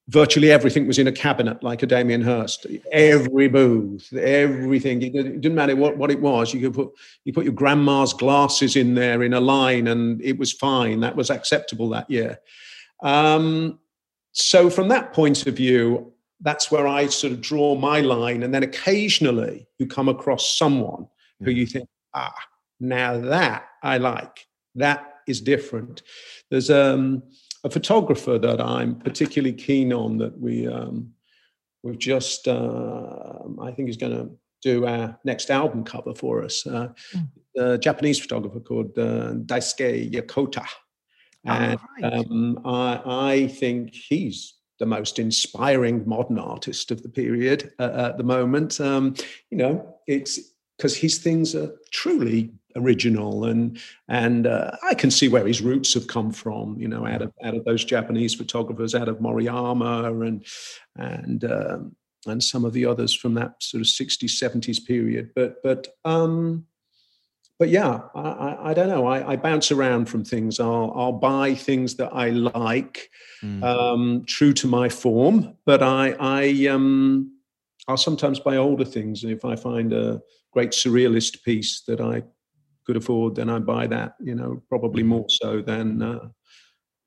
virtually everything was in a cabinet like a Damien Hirst. Every booth, everything. It didn't matter what, what it was. You could put you put your grandma's glasses in there in a line, and it was fine. That was acceptable that year. Um, so from that point of view, that's where I sort of draw my line. And then occasionally you come across someone who you think, ah, now that I like. That is different. There's um, a photographer that I'm particularly keen on that we um, we've just uh, I think is going to do our next album cover for us. Uh, A Japanese photographer called uh, Daisuke Yokota, and right. um, I, I think he's the most inspiring modern artist of the period uh, at the moment. Um, you know, it's because his things are truly original and and uh, I can see where his roots have come from you know out of out of those Japanese photographers out of Moriyama and and um, and some of the others from that sort of 60s 70s period. But but um but yeah I, I, I don't know. I, I bounce around from things. I'll I'll buy things that I like Mm. um true to my form but I I um I'll sometimes buy older things and if I find a great surrealist piece that I could afford, then I buy that. You know, probably more so than uh,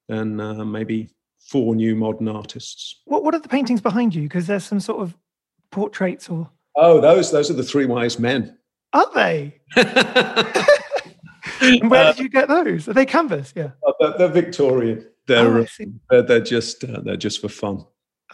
than uh, maybe four new modern artists. What What are the paintings behind you? Because there's some sort of portraits, or Oh, those those are the three wise men. are they? and where did you get those? Are they canvas? Yeah. Uh, they're, they're Victorian. They're Oh, uh, they're, they're just uh, they're just for fun.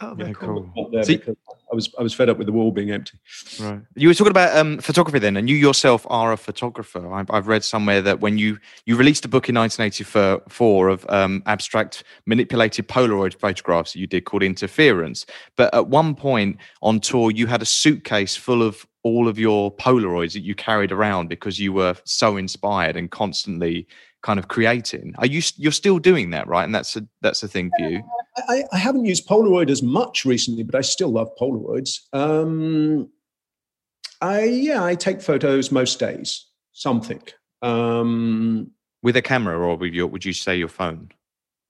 Oh, they're Yeah, cool. Not there See- because I was I was fed up with the wall being empty. Right. You were talking about um, photography then, and you yourself are a photographer. I've, I've read somewhere that when you you released a book in 1984 of um, abstract manipulated Polaroid photographs that you did called Interference, but at one point on tour you had a suitcase full of all of your Polaroids that you carried around because you were so inspired and constantly kind of creating. Are you you're still doing that, right? And that's a that's a thing for you. I, I haven't used Polaroid as much recently, but I still love Polaroids. Um, I yeah, I take photos most days. Something um, with a camera, or with your would you say your phone?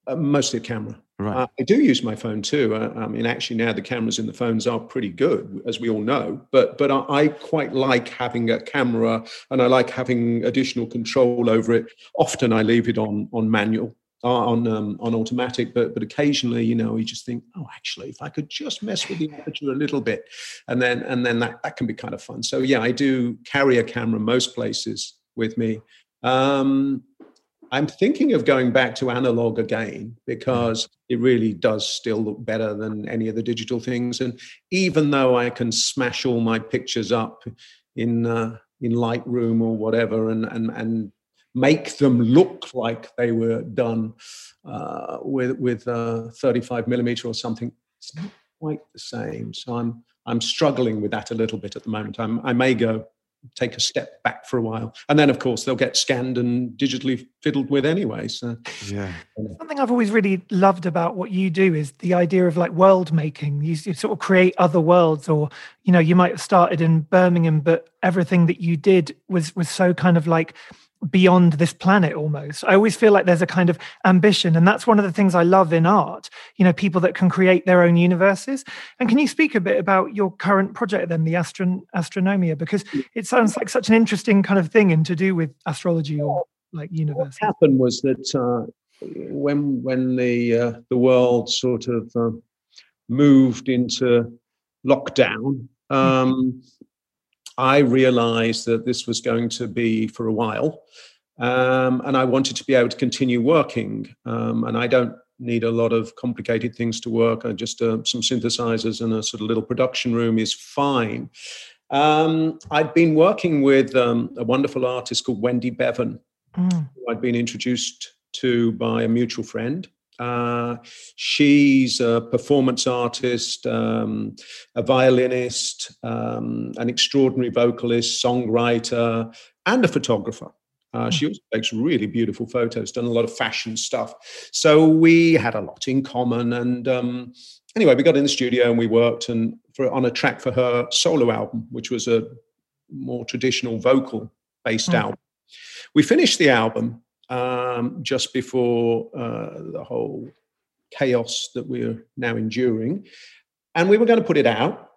Uh, mostly a camera. Right. Uh, I do use my phone too. Uh, I mean, actually, now the cameras in the phones are pretty good, as we all know. But but I, I, quite like having a camera, and I like having additional control over it. Often, I leave it on on manual, uh, on um, on automatic. But but occasionally, you know, you just think, oh, actually, if I could just mess with the aperture a little bit, and then and then that that can be kind of fun. So yeah, I do carry a camera most places with me. Um, I'm thinking of going back to analog again because it really does still look better than any of the digital things. And even though I can smash all my pictures up in uh, in Lightroom or whatever, and and and make them look like they were done uh, with with uh, 35 millimeter or something, it's not quite the same. So I'm I'm struggling with that a little bit at the moment. I'm, I may go take a step back for a while. And then, of course, they'll get scanned and digitally fiddled with anyway. So, yeah. Something I've always really loved about what you do is the idea of like world making. You, you sort of create other worlds, or, you know, you might have started in Birmingham, but everything that you did was was so kind of like beyond this planet almost. I always feel like there's a kind of ambition and that's one of the things i love in art you know people that can create their own universes. And can you speak a bit about your current project then the Astron- astronomia? Because it sounds like such an interesting kind of thing and to do with astrology or like universe what happened was that uh, when when the uh, the world sort of uh, moved into lockdown hmm. um, I realized that this was going to be for a while. Um, and I wanted to be able to continue working. Um, and I don't need a lot of complicated things to work. I just uh, some synthesizers and a sort of little production room is fine. Um, I'd been working with um, a wonderful artist called Wendy Bevan, mm. who I'd been introduced to by a mutual friend. Uh, she's a performance artist, um, a violinist, um, an extraordinary vocalist, songwriter, and a photographer. Uh, she also takes really beautiful photos, done a lot of fashion stuff. So we had a lot in common. And um, anyway, we got in the studio and we worked and for, on a track for her solo album, which was a more traditional vocal based mm. album. We finished the album um, just before uh, the whole chaos that we're now enduring. And we were going to put it out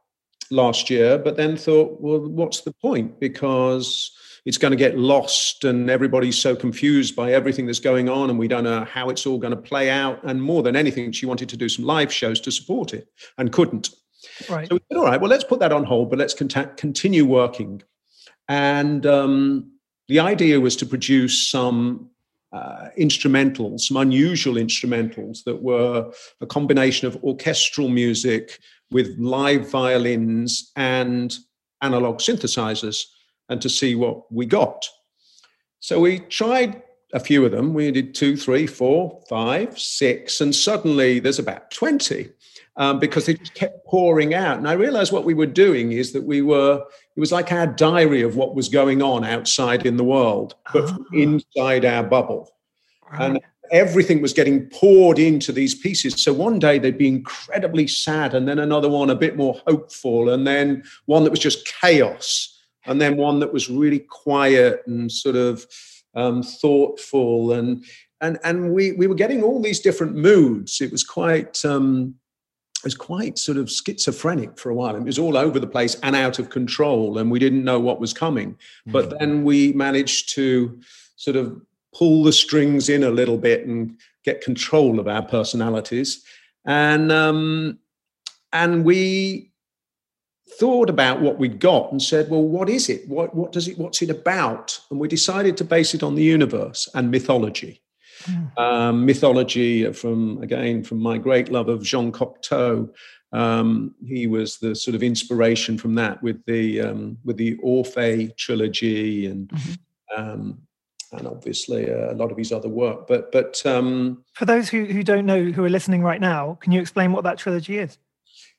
last year, but then thought, well, what's the point? Because it's going to get lost and everybody's so confused by everything that's going on and we don't know how it's all going to play out. And more than anything, she wanted to do some live shows to support it and couldn't. Right. So we said, all right, well, let's put that on hold, but let's cont- continue working. And um, the idea was to produce some uh, instrumentals, some unusual instrumentals that were a combination of orchestral music with live violins and analog synthesizers, and to see what we got. So we tried a few of them. We did two, three, four, five, six, and suddenly there's about 20 um, because they just kept pouring out. And I realized what we were doing is that we were, it was like our diary of what was going on outside in the world, but oh. inside our bubble. Right. And everything was getting poured into these pieces. So one day they'd be incredibly sad, and then another one a bit more hopeful, and then one that was just chaos, and then one that was really quiet and sort of um, thoughtful. And and and we we were getting all these different moods. It was quite um, was quite sort of schizophrenic for a while. It was all over the place and out of control, and we didn't know what was coming. Mm-hmm. But then we managed to sort of pull the strings in a little bit and get control of our personalities, and um, and we thought about what we'd got and said, well, what is it? What what does it? What's it about? And we decided to base it on the universe and mythology. Mm. Um, mythology from again from my great love of Jean Cocteau. Um, he was the sort of inspiration from that with the um, with the Orpheus trilogy and mm-hmm. um, and obviously a lot of his other work. But but um, for those who who don't know who are listening right now, can you explain what that trilogy is?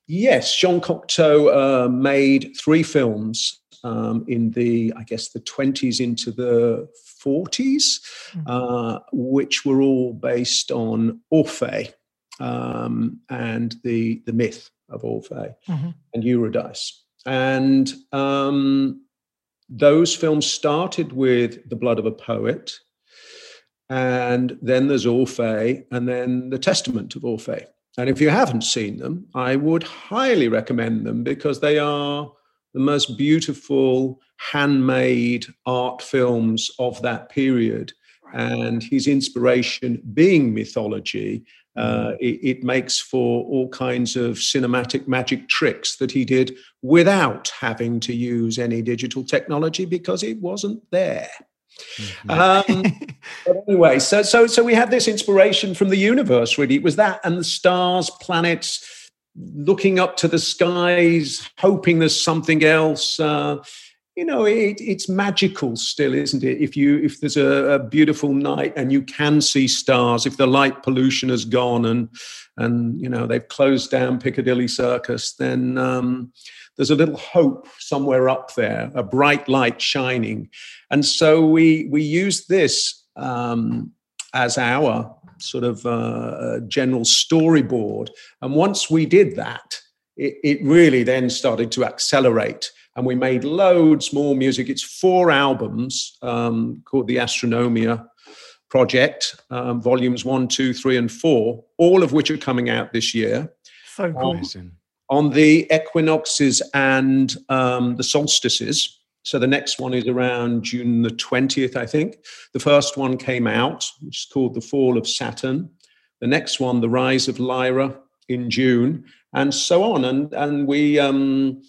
Yes, Jean Cocteau uh, made three films um, in the, I guess, the 20s into the 40s, mm-hmm. uh, which were all based on Orpheus um, and the, the myth of Orpheus mm-hmm. and Eurydice. And um, those films started with The Blood of a Poet, and then there's Orpheus, and then The Testament of Orpheus. And if you haven't seen them, I would highly recommend them because they are the most beautiful handmade art films of that period. And his inspiration being mythology, uh, mm. it, it, makes for all kinds of cinematic magic tricks that he did without having to use any digital technology because it wasn't there. Mm-hmm. Um, but anyway, so so so we had this inspiration from the universe. Really, it was that and the stars, planets, looking up to the skies, hoping there's something else. Uh, you know, it, it's magical still, isn't it? If you if there's a, a, beautiful night and you can see stars, if the light pollution has gone and and you know they've closed down Piccadilly Circus, then um, there's a little hope somewhere up there, a bright light shining. And so we we use this um, as our sort of uh, general storyboard. And once we did that, it, it really then started to accelerate and we made loads more music. It's four albums um, called the Astronomia Project, um, volumes one, two, three, and four, all of which are coming out this year. So cool. Um, on the equinoxes and um, the solstices. So the next one is around June the 20th, I think. The first one came out, which is called The Fall of Saturn. The next one, The Rise of Lyra in June, and so on. And, and we, um,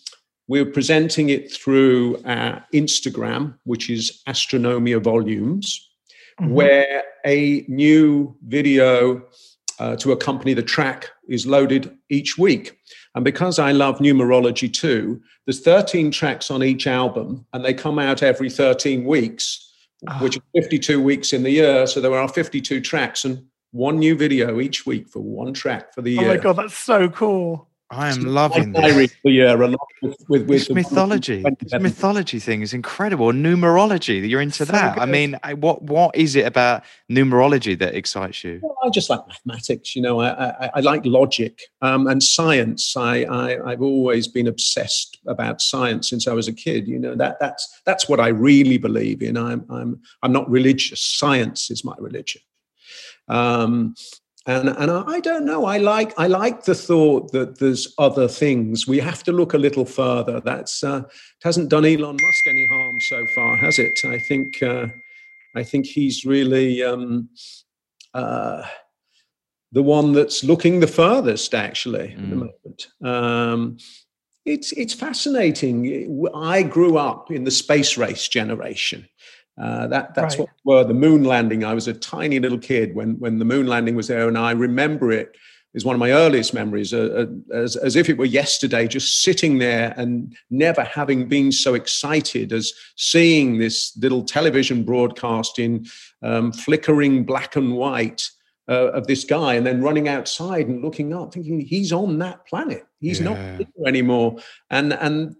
we're presenting it through our Instagram, which is Astronomia Volumes, mm-hmm. where a new video uh, to accompany the track is loaded each week. And because I love numerology too, there's 13 tracks on each album, and they come out every 13 weeks, oh. which are 52 weeks in the year. So there are 52 tracks and one new video each week for one track for the year. Oh my god, that's so cool! I am loving this. The year with, with, with mythology. This mythology thing is incredible. Numerology, you're into so that. Good. I mean, what what is it about numerology that excites you? Well, I just like mathematics. You know, I I, I like logic um, and science. I, I I've always been obsessed about science since I was a kid. You know that that's that's what I really believe in. I'm I'm I'm not religious. Science is my religion. Um, and and I don't know. I like I like the thought that there's other things. We have to look a little further. That's uh, it hasn't done Elon Musk any harm so far, has it? I think uh, I think he's really um, uh, the one that's looking the furthest, actually, mm. at the mm. moment. Um, it's it's fascinating. I grew up in the space race generation. Uh, that that's right. what were the moon landing. I was a tiny little kid when when the moon landing was there, and I remember it is one of my earliest memories, uh, uh, as, as if it were yesterday, just sitting there and never having been so excited as seeing this little television broadcast in um, flickering black and white uh, of this guy, and then running outside and looking up, thinking he's on that planet. He's yeah. not here anymore, and and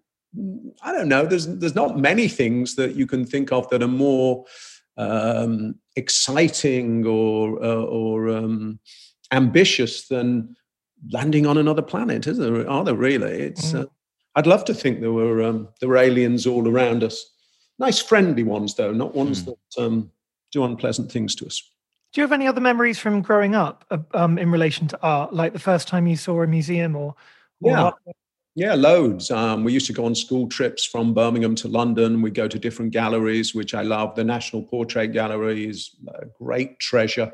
I don't know. There's there's not many things that you can think of that are more um, exciting or uh, or um, ambitious than landing on another planet, is there? Are there really? It's. Mm. Uh, I'd love to think there were um, there were aliens all around us. Nice, friendly ones, though, not ones mm. that um, do unpleasant things to us. Do you have any other memories from growing up uh, um, in relation to art, like the first time you saw a museum or? or yeah, art? Yeah, loads. Um, we used to go on school trips from Birmingham to London. We go to different galleries, which I love. The National Portrait Gallery is a great treasure.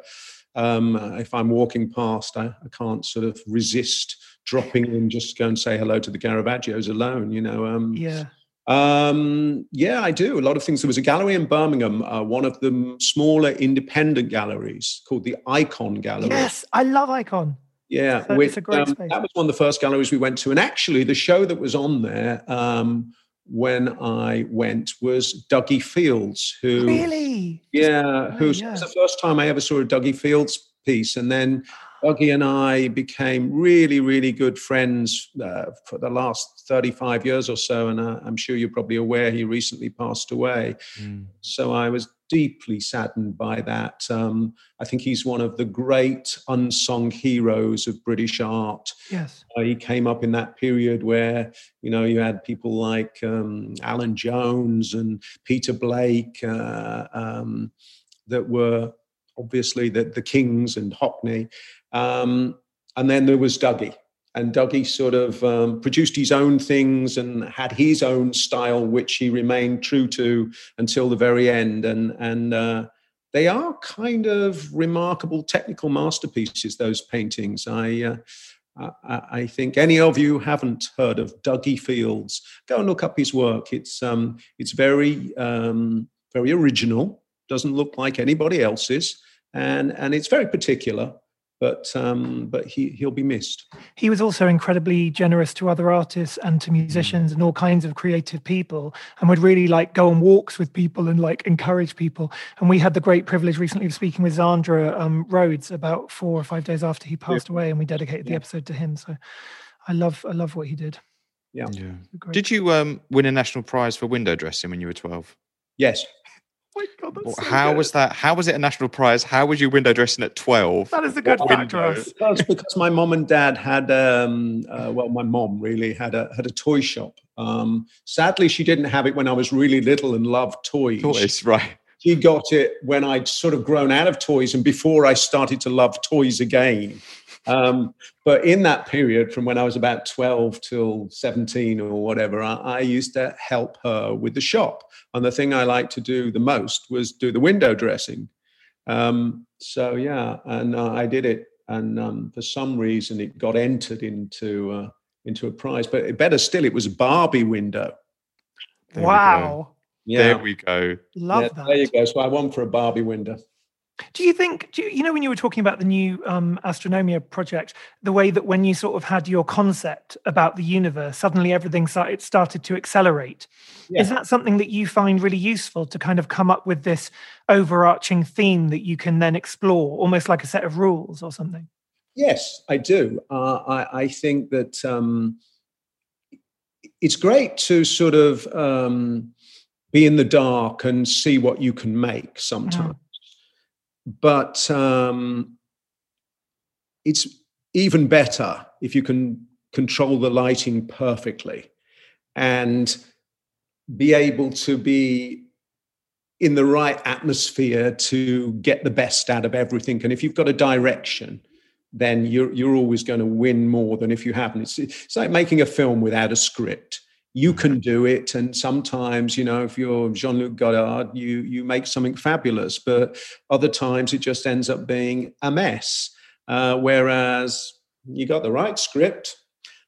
Um, if I'm walking past, I, I, can't sort of resist dropping in just to go and say hello to the Caravaggios alone. You know. Um, yeah. Um, yeah, I do. A lot of things. There was a gallery in Birmingham, uh, one of the smaller independent galleries called the Ikon Gallery. Yes, I love Ikon. Yeah, so which, um, that was one of the first galleries we went to. And actually, the show that was on there um, when I went was Duggie Fields, who really, yeah, oh, who's yeah. was the first time I ever saw a Duggie Fields piece. And then Duggie and I became really, really good friends uh, for the last 35 years or so. And uh, I'm sure you're probably aware he recently passed away. Mm. So I was deeply saddened by that. Um, I think he's one of the great unsung heroes of British art. Yes. Uh, he came up in that period where, you know, you had people like um, Alan Jones and Peter Blake uh, um, that were obviously the, the Kings and Hockney. Um, and then there was Duggie. And Duggie sort of um, produced his own things and had his own style, which he remained true to until the very end. And, and uh, they are kind of remarkable technical masterpieces, those paintings. I, uh, I, I, think any of you haven't heard of Duggie Fields, go and look up his work. It's, um, it's very, um, very original, doesn't look like anybody else's, and, and it's very particular but um, but he he'll be missed. He was also incredibly generous to other artists and to musicians and all kinds of creative people, and would really like go on walks with people and like encourage people. And we had the great privilege recently of speaking with Zandra um, Rhodes about four or five days after he passed yeah. away, and we dedicated the episode to him. So I love I love what he did. Yeah. yeah. Did you um, win a national prize for window dressing when you were twelve? Yes my god, so how good. was that? How was it a national prize? How was you window dressing at twelve? That is a good fact for us. That's because my mom and dad had, um, uh, well, my mom really had a had a toy shop. Um, sadly, she didn't have it when I was really little and loved toys. Toys, right? She got it when I'd sort of grown out of toys and before I started to love toys again. Um, but in that period, from when I was about 12 till 17 or whatever, I, I, used to help her with the shop. And the thing I liked to do the most was do the window dressing. Um, so, yeah, and uh, I did it. And um, for some reason, it got entered into, uh, into a prize. But better still, it was a Barbie window. There wow. Yeah. There we go. Love yeah, that. There you go. So I won for a Barbie window. Do you think, do you, you, know, when you were talking about the new um, Astronomia project, the way that when you sort of had your concept about the universe, suddenly everything started, started to accelerate? Yeah. Is that something that you find really useful to kind of come up with this overarching theme that you can then explore, almost like a set of rules or something? Yes, I do. Uh, I, I, think that um, it's great to sort of um, be in the dark and see what you can make sometimes. Mm but um, it's even better if you can control the lighting perfectly and be able to be in the right atmosphere to get the best out of everything. And if you've got a direction, then you're you're always going to win more than if you haven't. It's, it's like making a film without a script you can do it and sometimes you know if you're jean-luc godard you you make something fabulous but other times it just ends up being a mess uh, whereas you got the right script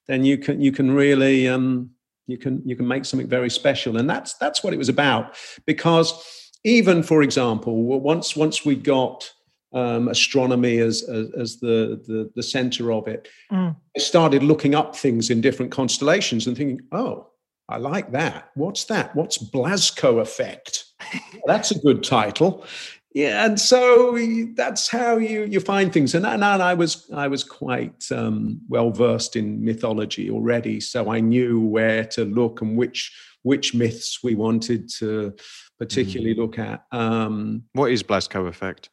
then you can you can really um, you can you can make something very special and that's that's what it was about because even for example once once we got um, astronomy as, as, as the, the, the center of it. Mm. I started looking up things in different constellations and thinking, oh, I like that. What's that? What's Blasco effect? that's a good title. Yeah, and so that's how you you find things. And, and I was I was quite um, well versed in mythology already, so I knew where to look and which which myths we wanted to particularly mm. look at. Um, what is Blasco effect?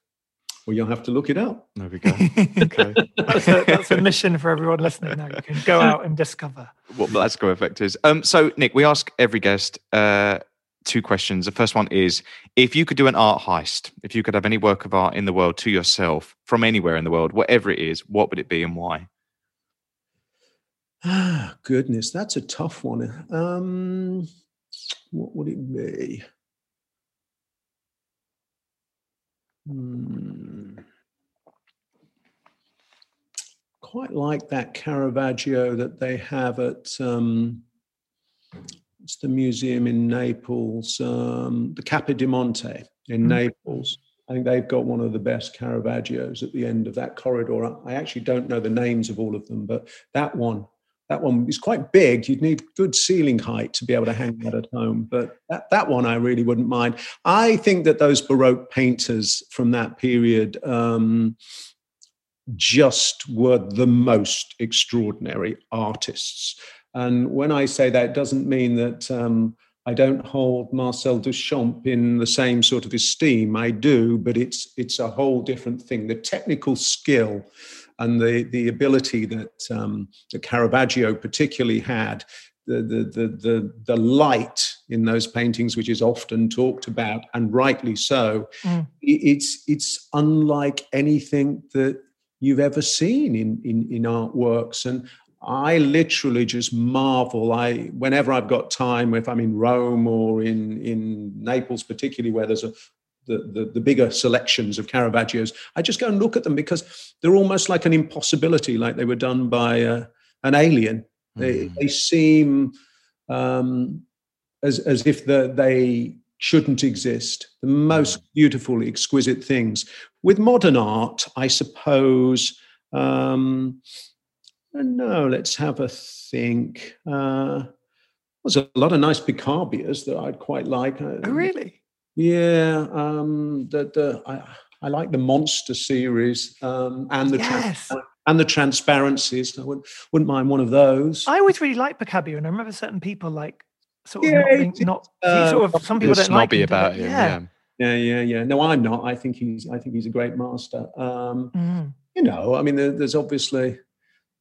Well, you'll have to look it up. There we go. Okay. that's, a, that's, a, mission for everyone listening now. You can go out and discover what Blasco effect is. Um, so, Nick, we ask every guest uh, two questions. The first one is if you could do an art heist, if you could have any work of art in the world to yourself from anywhere in the world, whatever it is, what would it be and why? Ah, goodness, that's a tough one. Um, what would it be? Hmm. Quite like that Caravaggio that they have at um, it's the museum in Naples, um, the Monte in mm. Naples. I think they've got one of the best Caravaggios at the end of that corridor. I actually don't know the names of all of them, but that one that one is quite big. You'd need good ceiling height to be able to hang that at home. But that, that one I really wouldn't mind. I think that those Baroque painters from that period, um, just were the most extraordinary artists. And when I say that, it doesn't mean that um, I don't hold Marcel Duchamp in the same sort of esteem. I do, but it's it's a whole different thing. The technical skill and the the ability that um, that Caravaggio particularly had, the, the the the the light in those paintings, which is often talked about and rightly so, mm. it's it's unlike anything that you've ever seen in in in artworks and I literally just marvel. I whenever I've got time, if I'm in Rome or in in Naples, particularly where there's a the, the, the, bigger selections of Caravaggios, I just go and look at them because they're almost like an impossibility, like they were done by uh, an alien. Mm. They, they seem um, as, as if the, they shouldn't exist. The most beautiful, exquisite things. With modern art, I suppose. Um, no, let's have a think. Uh, there's a lot of nice Picabias that I'd quite like. Uh, oh, really? Yeah. Um, the, the, I, I like the Monster series um, and the yes. trans- and the transparencies. I wouldn't, wouldn't mind one of those. I always really like Picabia, and I remember certain people like sort of yeah, not, being, not uh, sort of some people don't like him, about him. Yeah. yeah. yeah, yeah, yeah. No, I'm not. I think he's. I think he's a great master. Um, mm. You know, I mean, there, there's obviously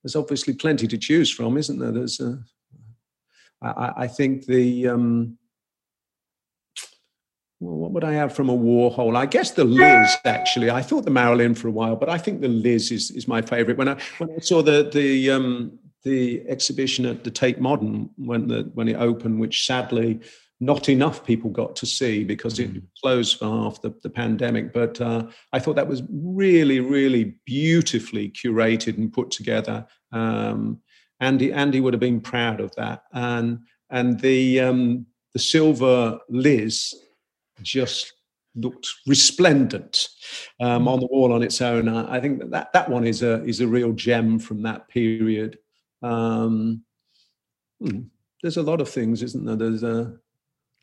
there's obviously plenty to choose from, isn't there? There's, uh, I, I, think the, um, well, what would I have from a Warhol? I guess the Liz, actually. I thought the Marilyn for a while, but I think the Liz is, is my favorite. When I, when I saw the, the, um, the exhibition at the Tate Modern when, the, when it opened, which sadly not enough people got to see because it mm. closed for half the, the pandemic. But uh, I thought that was really, really beautifully curated and put together. Um, Andy, Andy would have been proud of that. And and the um, the silver Liz just looked resplendent um, on the wall on its own. I, I think that, that that one is a is a real gem from that period. Um, hmm, there's a lot of things, isn't there? There's a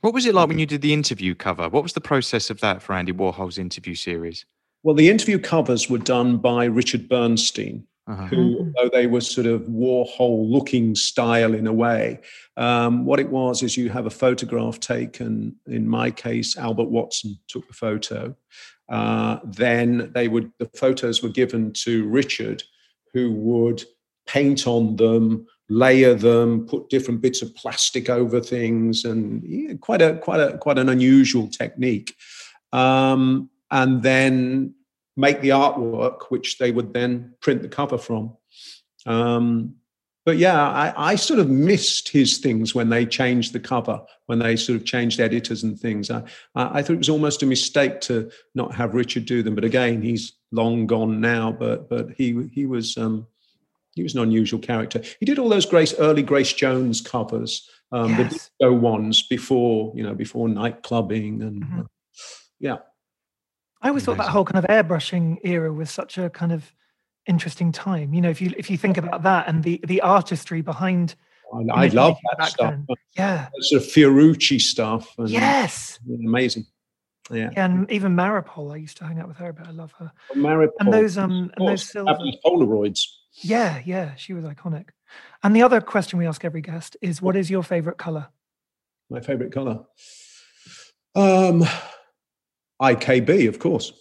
what was it like when you did the interview cover? What was the process of that for Andy Warhol's interview series? Well, the interview covers were done by Richard Bernstein, uh-huh. who, mm-hmm. although they were sort of Warhol looking style in a way, um, what it was is you have a photograph taken. In my case, Albert Watson took the photo. Uh, then they would the photos were given to Richard, who would paint on them, layer them, put different bits of plastic over things, and yeah, quite a quite a quite an unusual technique. Um, and then make the artwork, which they would then print the cover from. Um, but yeah, I, I, sort of missed his things when they changed the cover, when they sort of changed editors and things. I, I thought it was almost a mistake to not have Richard do them. But again, he's long gone now. But but he he was um, he was an unusual character. He did all those Grace early Grace Jones covers, um, yes. the disco ones before you know before night clubbing and mm-hmm. uh, yeah. I always Amazing. thought that whole kind of airbrushing era was such a kind of interesting time. You know, if you if you think about that and the the artistry behind. I, I love that stuff. Then. Yeah, sort of Fiorucci stuff. And, yes, amazing. Yeah. yeah. and even Maripol, I used to hang out with her, but I love her. Maripol, and those um and those silver Polaroids. Yeah, yeah, she was iconic. And the other question we ask every guest is what is your favorite color? My favorite color? Um IKB, of course.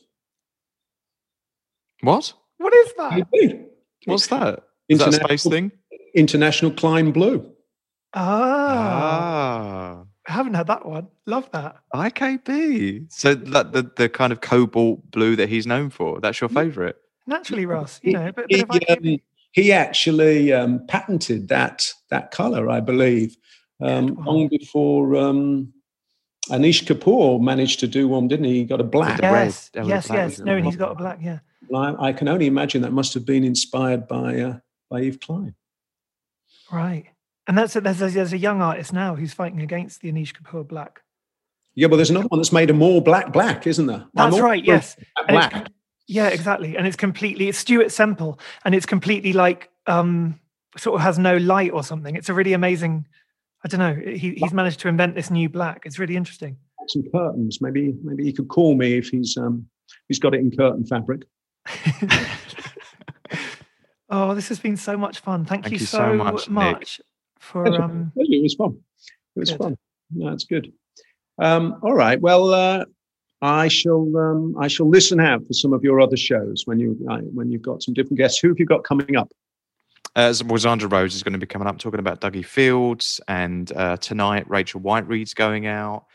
What? What is that? IKB. What's that? Is that a space thing? International Klein Blue. Ah. ah. I haven't had that one. Love that. IKB. So that the, the kind of cobalt blue that he's known for. That's your favorite? naturally, Ross. You know, but, he, um, he actually um, patented that that color, I believe, um, long before um, Anish Kapoor managed to do one, didn't he? He got a black. Yes, yes, yes. No, and he's got a black. Yeah. I, I, can only imagine that must have been inspired by uh, by Yves Klein. Right, and that's a, there's a, there's a young artist now who's fighting against the Anish Kapoor black. Yeah, but there's another one that's made a more black black, isn't there? That's right. Yes, black. Yeah, exactly. And it's completely it's Stuart Semple, and it's completely like um sort of has no light or something. It's a really amazing. I don't know. He, he's managed to invent this new black. It's really interesting. Some curtains. Maybe maybe he could call me if he's um he's got it in curtain fabric. Oh, this has been so much fun. Thank, Thank you, you so, so much, much, for Pleasure. um, Pleasure. It was fun. It was Good. fun. No, it's good. Um, all right. Well, uh, I shall. Um, I shall listen out for some of your other shows when you uh, when you've got some different guests. Who have you got coming up? Uh, so, well, Zandra Rhodes is going to be coming up talking about Duggie Fields, and uh, tonight Rachel White Whiteread's going out,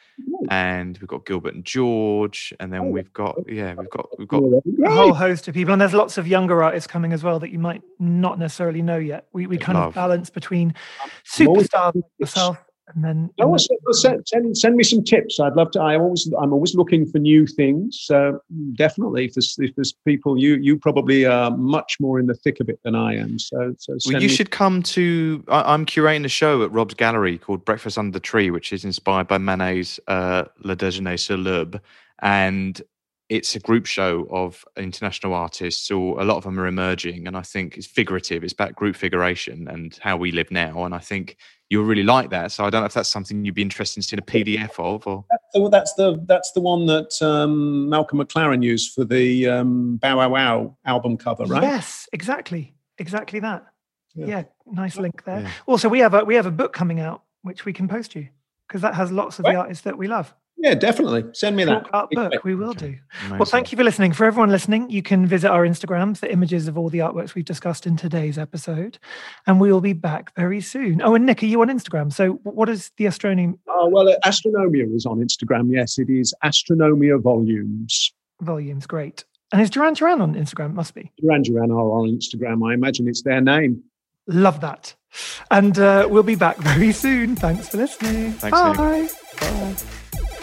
and we've got Gilbert and George, and then Oh, we've got yeah, we've got we've got a whole host of people, and there's lots of younger artists coming as well that you might not necessarily know yet. We we kind Love. of balance between I'm superstars like yourself and then No, well, send, send, send, send me some tips. I'd love to. I always, I'm always looking for new things. So definitely, if there's, if there's people, you you probably are much more in the thick of it than I am. So, so Well, you me- should come to. I, I'm curating a show at Rob's Gallery called Breakfast Under the Tree, which is inspired by Manet's uh, Le Déjeuner sur l'herbe, and it's a group show of international artists. Or a lot of them are emerging, and I think it's figurative. It's about group figuration and how we live now, and I think you'll really like that. So I don't know if that's something you'd be interested in seeing a PDF of, or So that's the that's the one that um, Malcolm McLaren used for the um, Bow Wow Wow album cover, right? Yes, exactly, exactly that. Yeah. Yeah, nice link there. Yeah. Also, we have a we have a book coming out which we can post you because that has lots of the artists that we love. Yeah, definitely. Send me that. Talk art book, we will do. Well, thank you for listening. For everyone listening, you can visit our Instagram for images of all the artworks we've discussed in today's episode, and we will be back very soon. Oh, and Nick, are you on Instagram? So, what is the astronomy Oh well, uh, Astronomia is on Instagram. Yes, it is Astronomia Volumes. volumes? Great. And is Duran Duran on Instagram? Must be. Duran Duran are on Instagram. I imagine it's their name. Love that. And uh, we'll be back very soon. Thanks for listening. Thanks, Nick. Bye.